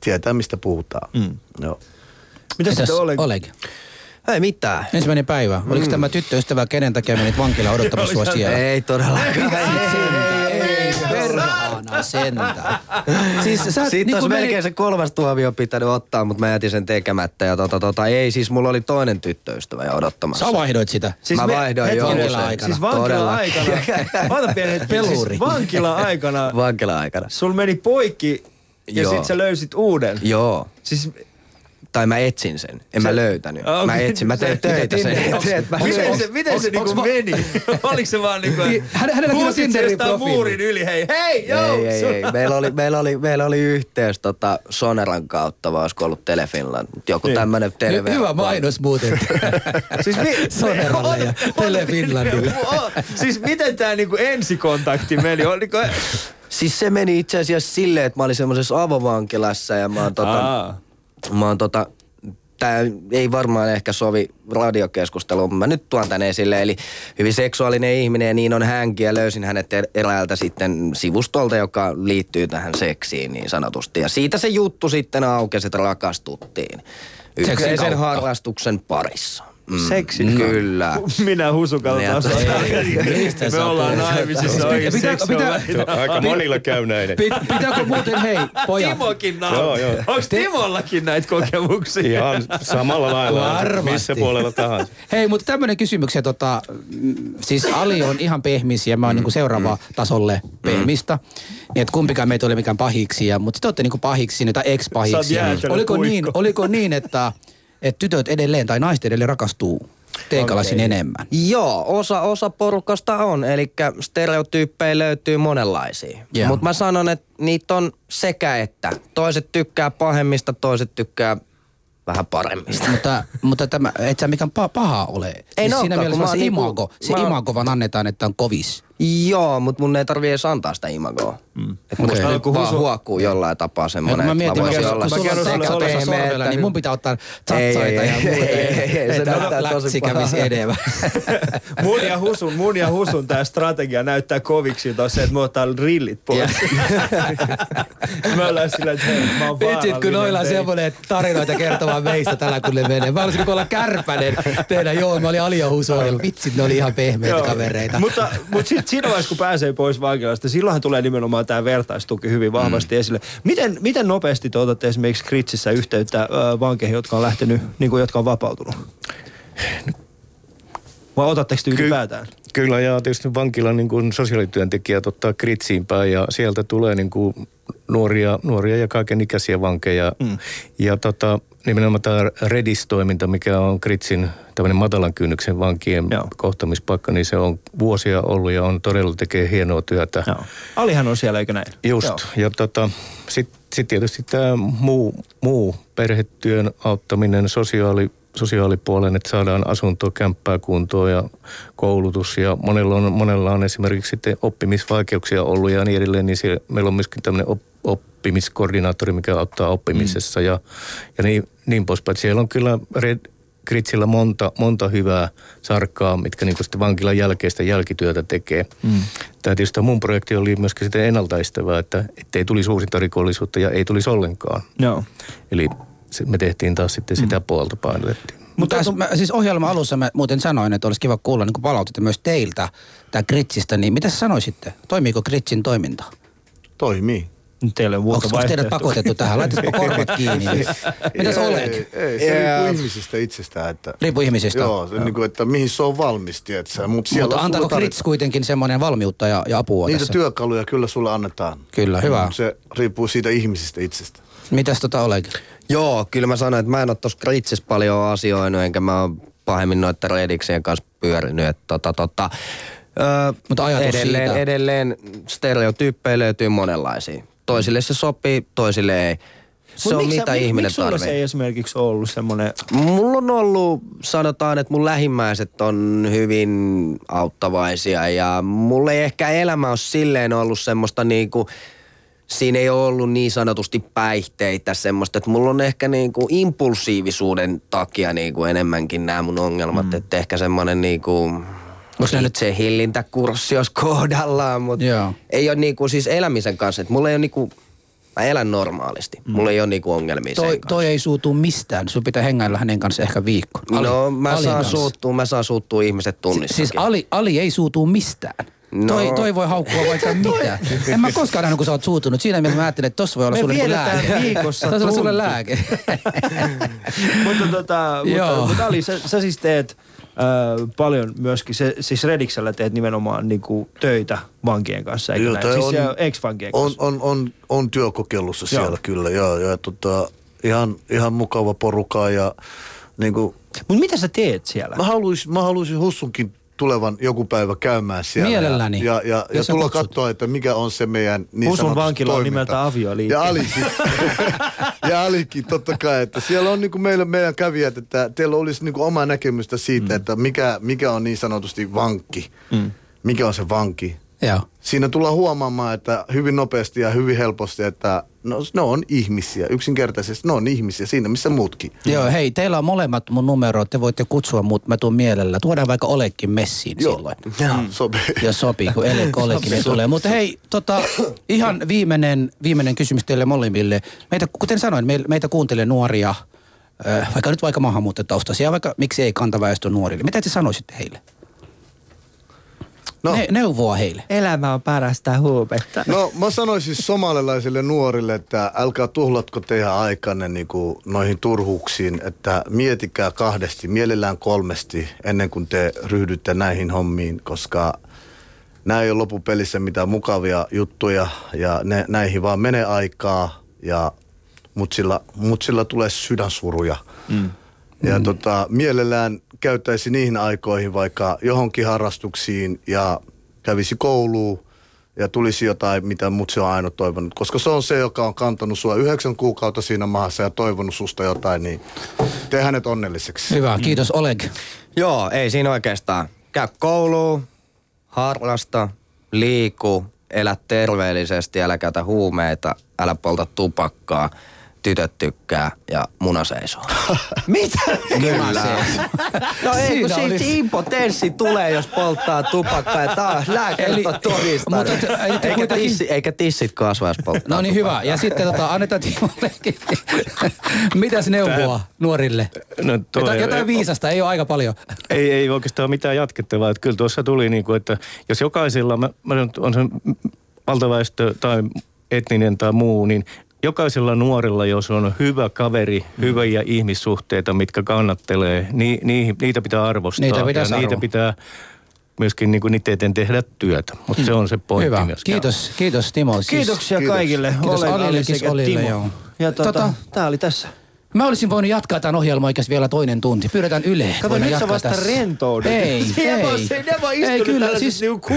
S5: tietää mistä puhutaan. Mm. Joo.
S1: Mitä sitten Oleg?
S3: Oleg?
S6: Ei mitään.
S3: Ensimmäinen päivä. Oliko
S5: Mm.
S3: tämä tyttöystävä, kenen takia menit vankilaan odottamassa sua siellä?
S6: Ei todellakaan.
S3: Ei, perhana sentään. Siis sä,
S6: Siitä
S3: niin
S6: olisi melkein se kolmas tuomio pitänyt ottaa, mutta mä jätin sen tekemättä. Ja tota, tota, ei, siis mulla oli toinen tyttöystävä ja odottamassa.
S3: Sä vaihdoit sitä.
S6: Mä vaihdoin
S1: hetken,
S6: joo
S1: hetken,
S6: usein.
S3: aikana.
S1: Siis vankila
S6: Todellakin.
S1: aikana. Ota pieni hetki.
S3: Peluri.
S1: Siis vankila aikana
S6: Vankila-aikana.
S1: sul meni poikki ja
S6: Joo.
S1: sit sä löysit uuden.
S6: Joo.
S1: Siis
S6: Tai mä etsin sen. En mä löytänyt.
S1: Ah,
S6: Mä etsin, mä teen töitä sen eteen, mä
S1: Miten se, miten se niinku meni? Oliko se vaan niinku,
S3: Niin, hän-
S1: huusit se
S3: Tinderin profiili.
S1: muurin yli, hei, hei, joo!
S6: Ei, ei, ei. Meillä oli, meillä oli, meillä oli yhteys tota Soneran kautta, vaan olisiko ollut Telefinland. Joku
S1: Niin.
S6: tämmönen TV.
S3: Hyvä mainos muuten.
S1: Siis mi-
S3: Soneralle ja Tele Finlandille.
S1: O- Siis miten tää niinku ensikontakti meni? Oliko...
S6: Siis se meni itse asiassa silleen, että mä olin semmoisessa avovankilassa ja mä oon tota. Mä oon tota, tää ei varmaan ehkä sovi radiokeskusteluun, mä nyt tuon tän esille. Eli hyvin seksuaalinen ihminen ja niin on hänkin ja löysin hänet er- eräältä sitten sivustolta, joka liittyy tähän seksiin niin sanotusti. Ja siitä se juttu sitten aukesi, että rakastuttiin
S3: kautta.
S6: harrastuksen parissa. Mm,
S1: Seksin
S6: Kyllä.
S1: Minä
S6: ei,
S3: mistä
S1: Me
S3: sä
S1: ollaan naimisissa oikein
S3: pitää- pitää-
S1: seksuaalinen.
S4: Aika monilla käy näin.
S3: Pit- Pitääkö muuten, hei, pojat,
S1: Timokin
S4: Joo,
S1: naura.
S4: joo.
S1: Onks Timollakin näitä kokemuksia?
S4: Ihan samalla lailla,
S3: Varmasti.
S4: missä puolella tahansa.
S3: Hei, mutta tämmöinen kysymys, tota, mm, siis Ali on ihan pehmis ja mä oon niinku seuraava tasolle pehmistä. Niin että kumpikaan meitä ei ole mikään pahiksi, ja, mutta te olette niinku pahiksi tai
S1: Sä oot
S3: ex-pahiksi. Oliko
S1: puikko.
S3: niin, oliko niin, että, että tytöt edelleen tai naiset edelleen rakastuu teikalasin
S1: Okei.
S3: enemmän?
S6: Joo, osa, osa porukasta on, eli stereotyyppejä löytyy monenlaisia.
S3: Joo.
S6: Mutta mä sanon, että niitä on sekä että. Toiset tykkää pahemmista, toiset tykkää vähän paremmista.
S3: mutta, mutta tämä, et sä mikään pa- paha ole.
S6: Ei
S3: siis siinä mielessä se
S6: niinku-
S3: imago, se
S6: mä
S3: imago vaan annetaan, että on kovis.
S6: Joo, mutta mun ei tarvii edes antaa sitä imagoa. Mm. Että
S3: Okei.
S6: musta
S1: Kun
S6: nyt vaan
S1: husu-
S6: huokuu jollain tapaa
S3: Ja
S6: semmoinen,
S3: mä mietin,
S6: voisin
S3: kun,
S6: olla
S3: kun sulla on
S6: pehmeä,
S3: sormella,
S6: että
S3: niin mun pitää ottaa tsatsaita
S6: Ei,
S3: ja
S6: ei,
S3: muuta.
S6: ei, ei, ei, se
S3: Että
S6: näyttää tosi
S3: kävisi edellä.
S1: Mun ja Husun, mun ja Husun tää strategia näyttää koviksi se, että me ottaa rillit pois. me ollaan sillä, että hei, mä oon
S3: Vitsit, kun noilla on semmoinen tarinoita kertomaan meistä tällä kun ne menee. Mä olisin kun olla kärpänen teidän, joo, mä olin Alia Husoilla. Vitsit, ne oli ihan pehmeitä kavereita.
S1: Mutta, mutta sitten siinä vaiheessa, kun pääsee pois vankilasta, silloinhan tulee nimenomaan tämä vertaistuki hyvin vahvasti mm. esille. Miten, miten nopeasti te otatte esimerkiksi Kritsissä yhteyttä vankeihin, jotka on lähtenyt, niin kuin, jotka on vapautunut? Vai otatteko te ylipäätään?
S4: Kyllä, ja tietysti vankilan niin kuin sosiaalityöntekijät ottaa kritsiin päin ja sieltä tulee niin kuin nuoria, nuoria ja kaiken ikäisiä vankeja. Mm. Ja tota, nimenomaan tämä Redis-toiminta, mikä on Kritsin tämmöinen matalan kynnyksen vankien
S1: Joo.
S4: Kohtamispaikka, niin se on vuosia ollut ja on todella tekee hienoa työtä.
S1: Joo. Alihan on siellä, eikö näin?
S4: Just,
S1: Joo.
S4: ja tota, sitten sit tietysti tämä muu, muu perhetyön auttaminen sosiaali, sosiaalipuolen, että saadaan asuntoa, kämppää kuntoon ja koulutus ja monella on, monella on esimerkiksi sitten oppimisvaikeuksia ollut ja niin edelleen, niin siellä, meillä on myöskin tämmöinen op, oppimiskoordinaattori, mikä auttaa oppimisessa mm. ja, ja niin, niin poispäin. Siellä on kyllä Red, Kritsillä monta, monta hyvää sarkkaa, mitkä niin sitten vankilan jälkeistä jälkityötä tekee. Mm. Tämä tietysti mun projekti oli myöskin sitten ennaltaistavaa, että ei tulisi uusinta rikollisuutta ja ei tulisi ollenkaan.
S1: Joo.
S4: Eli se, me tehtiin taas sitten sitä mm. puolta painotettiin.
S3: Mutta tässä, mä, siis ohjelman alussa mä muuten sanoin, että olisi kiva kuulla niin palautetta myös teiltä, tämä Kritsistä, niin mitä sä sanoisitte? Toimiiko Kritsin toiminta?
S5: Toimii.
S1: Nyt Teillä on
S3: Onko, teidät pakotettu tähän? Laitatko korvat kiinni? Mitäs Oleg?
S5: Ei, ei, se riippuu ihmisistä itsestään. Että,
S3: Riippuu ihmisistä.
S5: Joo, se, niin kuin, että mihin se on valmis, tiedätkö? Mutta siellä
S3: Mutta antaako
S5: sulle
S3: Krits kuitenkin semmoinen valmiutta ja, ja apua
S5: Niitä
S3: tässä?
S5: työkaluja kyllä sulle annetaan.
S3: Kyllä, hyvä.
S5: Mut Se riippuu siitä ihmisistä itsestä.
S3: Mitäs tota Oleg?
S6: Joo, kyllä mä sanoin, että mä en ole tuossa Kritsissä paljon asioinut, enkä mä oon pahemmin noiden Rediksien kanssa pyörinyt. Että tota, tota, öö,
S3: Mutta ajatus
S6: edelleen,
S3: siitä-
S6: edelleen stereotyyppejä löytyy monenlaisia. Toisille se sopii, toisille ei. Se
S1: Mut
S6: on
S1: miksi sä-
S6: mitä
S1: mi-
S6: ihminen tarvitsee.
S1: se ei esimerkiksi ollut semmoinen...
S6: Mulla on ollut, sanotaan, että mun lähimmäiset on hyvin auttavaisia ja mulla ei ehkä elämä ole silleen ollut semmoista niinku, siinä ei ole ollut niin sanotusti päihteitä semmoista, että mulla on ehkä niinku impulsiivisuuden takia niinku enemmänkin nämä mun ongelmat, mm. että ehkä semmoinen niinku
S3: ne nyt-
S6: itse hillintäkurssi olisi kohdallaan, mutta
S3: Joo.
S6: ei ole niinku siis elämisen kanssa, että mulla ei ole niinku, mä elän normaalisti, mm. mulla ei ole niinku ongelmia sen
S3: Toi,
S6: kanssa.
S3: toi ei suutu mistään. Sun pitää hengäillä hänen kanssa ehkä viikko.
S6: No mä
S3: Alin
S6: saan,
S3: kanssa.
S6: suuttua, mä saan suuttua ihmiset
S3: Si-
S6: tunnissakin.
S3: Siis Ali, Ali ei suutu mistään.
S6: No.
S3: Toi, toi voi haukkua vaikka mitä. En mä koskaan nähnyt, kun sä oot suutunut. Siinä mielessä mä ajattelin, että tossa voi olla
S1: Me
S3: sulle niinku lääke.
S1: viikossa
S3: Tossa on sulle lääke.
S1: mutta tota, mutta, mutta Ali, sä, sä siis teet äh, paljon myöskin, se, siis Rediksellä teet nimenomaan niinku töitä vankien kanssa, eikö
S5: Joo,
S1: näin? Siis
S5: on-
S1: ex-vankien
S5: On,
S1: kanssa.
S5: on, on, on työkokeilussa
S1: Joo.
S5: siellä kyllä, joo. Ja tota, ihan, ihan mukava porukka ja niin kuin,
S1: Mutta mitä sä teet siellä?
S5: mä, haluaisin, mä haluaisin Hussunkin tulevan joku päivä käymään siellä.
S3: Mielelläni.
S5: Ja, ja, ja, ja tulla katsoa, että mikä on se meidän niin sanotusti
S1: vankila on nimeltä avioliitto.
S5: Ja Alikin. ja Alikin, totta kai. Että siellä on niinku meillä, meidän kävijät, että teillä olisi niinku oma näkemystä siitä, mm. että mikä, mikä on niin sanotusti vankki. Mm. Mikä on se vanki.
S3: Joo.
S5: Siinä tullaan huomaamaan, että hyvin nopeasti ja hyvin helposti, että no, ne on ihmisiä. Yksinkertaisesti ne on ihmisiä siinä, missä muutkin.
S3: Joo, hei, teillä on molemmat mun numerot, te voitte kutsua mut, mä tuun mielellä. Tuodaan vaikka Olekin messiin silloin.
S5: Joo, sopii.
S3: Jos sopii, kun Elek Olekin ei tule. Mutta hei, tota, ihan viimeinen, viimeinen kysymys teille molemmille. Meitä, kuten sanoin, me- meitä kuuntelee nuoria, vaikka nyt vaikka maahanmuuttajataustaisia, vaikka miksi ei kantaväestön nuorille. Mitä te sanoisitte heille?
S5: No.
S3: Ne, neuvoa heille.
S1: Elämä on parasta huumetta.
S5: No mä sanoisin somalilaisille nuorille, että älkää tuhlatko teidän aikanne niinku noihin turhuuksiin, että mietikää kahdesti, mielellään kolmesti ennen kuin te ryhdytte näihin hommiin, koska nämä ei ole loppupelissä mitään mukavia juttuja ja ne, näihin vaan menee aikaa ja mut sillä, mut sillä tulee sydänsuruja. Mm. Ja mm. Tota, mielellään käyttäisi niihin aikoihin vaikka johonkin harrastuksiin ja kävisi kouluun ja tulisi jotain, mitä mut se on aina toivonut. Koska se on se, joka on kantanut sua yhdeksän kuukautta siinä maassa ja toivonut susta jotain, niin tee hänet onnelliseksi.
S3: Hyvä, kiitos Oleg.
S6: Joo, ei siinä oikeastaan. Käy kouluun, harrasta, liiku, elä terveellisesti, älä käytä huumeita, älä polta tupakkaa, tytöt tykkää ja muna seisoo.
S1: Mitä?
S6: Kyllä. No ei, kun siitä
S3: olisi-
S6: impotenssi tulee, jos polttaa tupakkaa ja taas on todistanut.
S3: mutta
S6: eikä,
S3: kuitenkin-
S6: tissi, eikä tissit kasva, jos polttaa
S3: No niin
S6: tupakkaa.
S3: hyvä. Ja sitten tota, annetaan Timollekin. Mitäs neuvoa nuorille?
S4: No toi-
S3: jotain, jotain viisasta, ei ole aika paljon.
S4: Ei, ei oikeastaan mitään jatkettavaa. Että kyllä tuossa tuli, niin kuin, että jos jokaisella, mä, mä on se valtaväestö tai etninen tai muu, niin jokaisella nuorella, jos on hyvä kaveri,
S3: Mm.
S4: hyviä ihmissuhteita, mitkä kannattelee, niin, niihin, niitä pitää arvostaa.
S3: Niitä pitää
S4: ja niitä pitää myöskin niin kuin niiden eteen tehdä työtä. Mutta se on se pointti
S3: Hyvä.
S4: myöskin.
S3: Kiitos, kiitos Timo. Siis,
S1: Kiitoksia
S5: Kiitos.
S1: kaikille.
S3: Kiitos
S1: Oleg, Ali
S3: Alillekin,
S1: sekä
S3: Olille,
S1: Timo.
S3: joo.
S1: Ja tota,
S3: Tota-
S1: tää oli tässä.
S3: Mä olisin voinut jatkaa tämän ohjelman oikeasti vielä toinen tunti. Pyydetään Yle.
S1: Kato, nyt sä vasta
S3: tässä.
S1: rentoudut.
S3: Ei,
S1: Siellä
S3: ei.
S1: on se- ne vaan
S3: Ei, kyllä, siis-
S1: niinku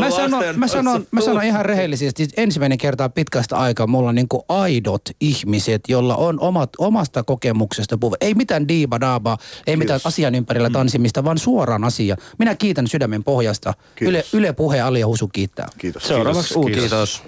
S3: Mä sanon, mä, sanon, mä sanon ihan rehellisesti, että ensimmäinen kertaa pitkästä aikaa mulla on niinku aidot ihmiset, jolla on omat, omasta kokemuksesta puhuva. Ei mitään diiba daaba, ei mitään asian ympärillä tanssimista, vaan suoraan asia. Minä kiitän sydämen pohjasta.
S5: Kiitos.
S3: Yle, Yle Puhe Ali ja Husu kiittää.
S5: Kiitos.
S1: Seuraavaksi uutiset.
S6: Kiitos.